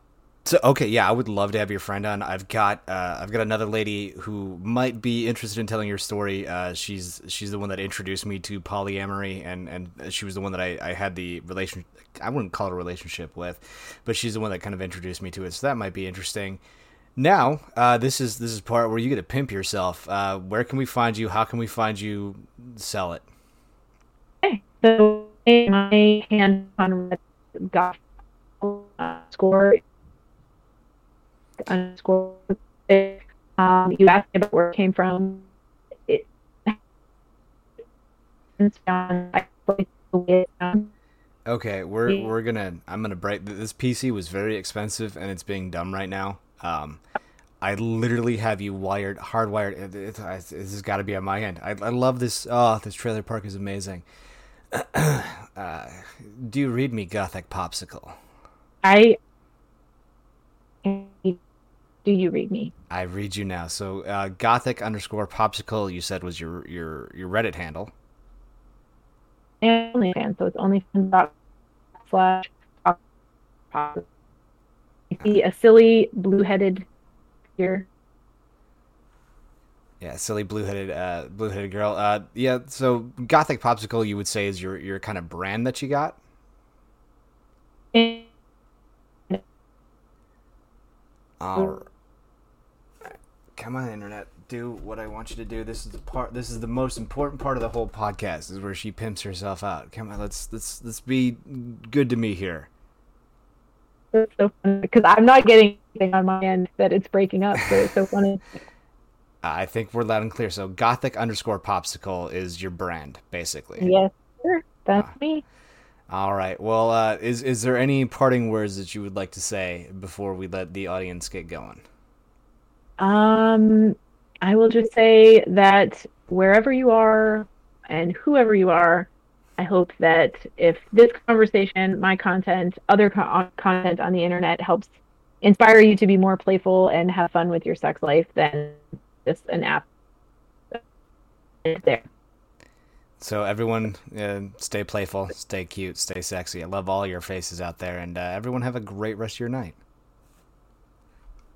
so okay, yeah, I would love to have your friend on. I've got uh, I've got another lady who might be interested in telling your story. Uh, she's she's the one that introduced me to polyamory, and and she was the one that I, I had the relation. I wouldn't call it a relationship with, but she's the one that kind of introduced me to it. So that might be interesting. Now, uh, this is this is part where you get to pimp yourself. Uh, where can we find you? How can we find you? Sell it. Okay, so my hand on got uh, score underscore. Um, you asked me about where it came from. It, okay, we're we're gonna. I'm gonna break. This PC was very expensive, and it's being dumb right now. Um, I literally have you wired, hardwired. It, it, it, this has got to be on my end. I, I love this. Oh, this trailer park is amazing. Uh, do you read me, Gothic Popsicle? I. Do you read me? I read you now. So, uh, Gothic underscore Popsicle. You said was your your your Reddit handle. OnlyFans, so it's OnlyFans slash see a silly blue-headed here. Yeah, silly blue-headed, uh, blue-headed girl. Uh, yeah. So, Gothic Popsicle, you would say, is your your kind of brand that you got. All right. Come on, internet. Do what I want you to do. This is the part. This is the most important part of the whole podcast. Is where she pimps herself out. Come on, let's let's let's be good to me here. it's so funny because I'm not getting anything on my end that it's breaking up. So it's so funny. Uh, I think we're loud and clear. So, Gothic underscore Popsicle is your brand, basically. Yes, sir. That's me. All right. Well, uh, is is there any parting words that you would like to say before we let the audience get going? Um, I will just say that wherever you are and whoever you are, I hope that if this conversation, my content, other co- uh, content on the internet helps inspire you to be more playful and have fun with your sex life, then just an app there. So everyone, uh, stay playful, stay cute, stay sexy. I love all your faces out there, and uh, everyone have a great rest of your night.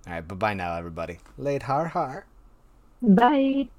All right, bye bye now, everybody. Late har har. Bye.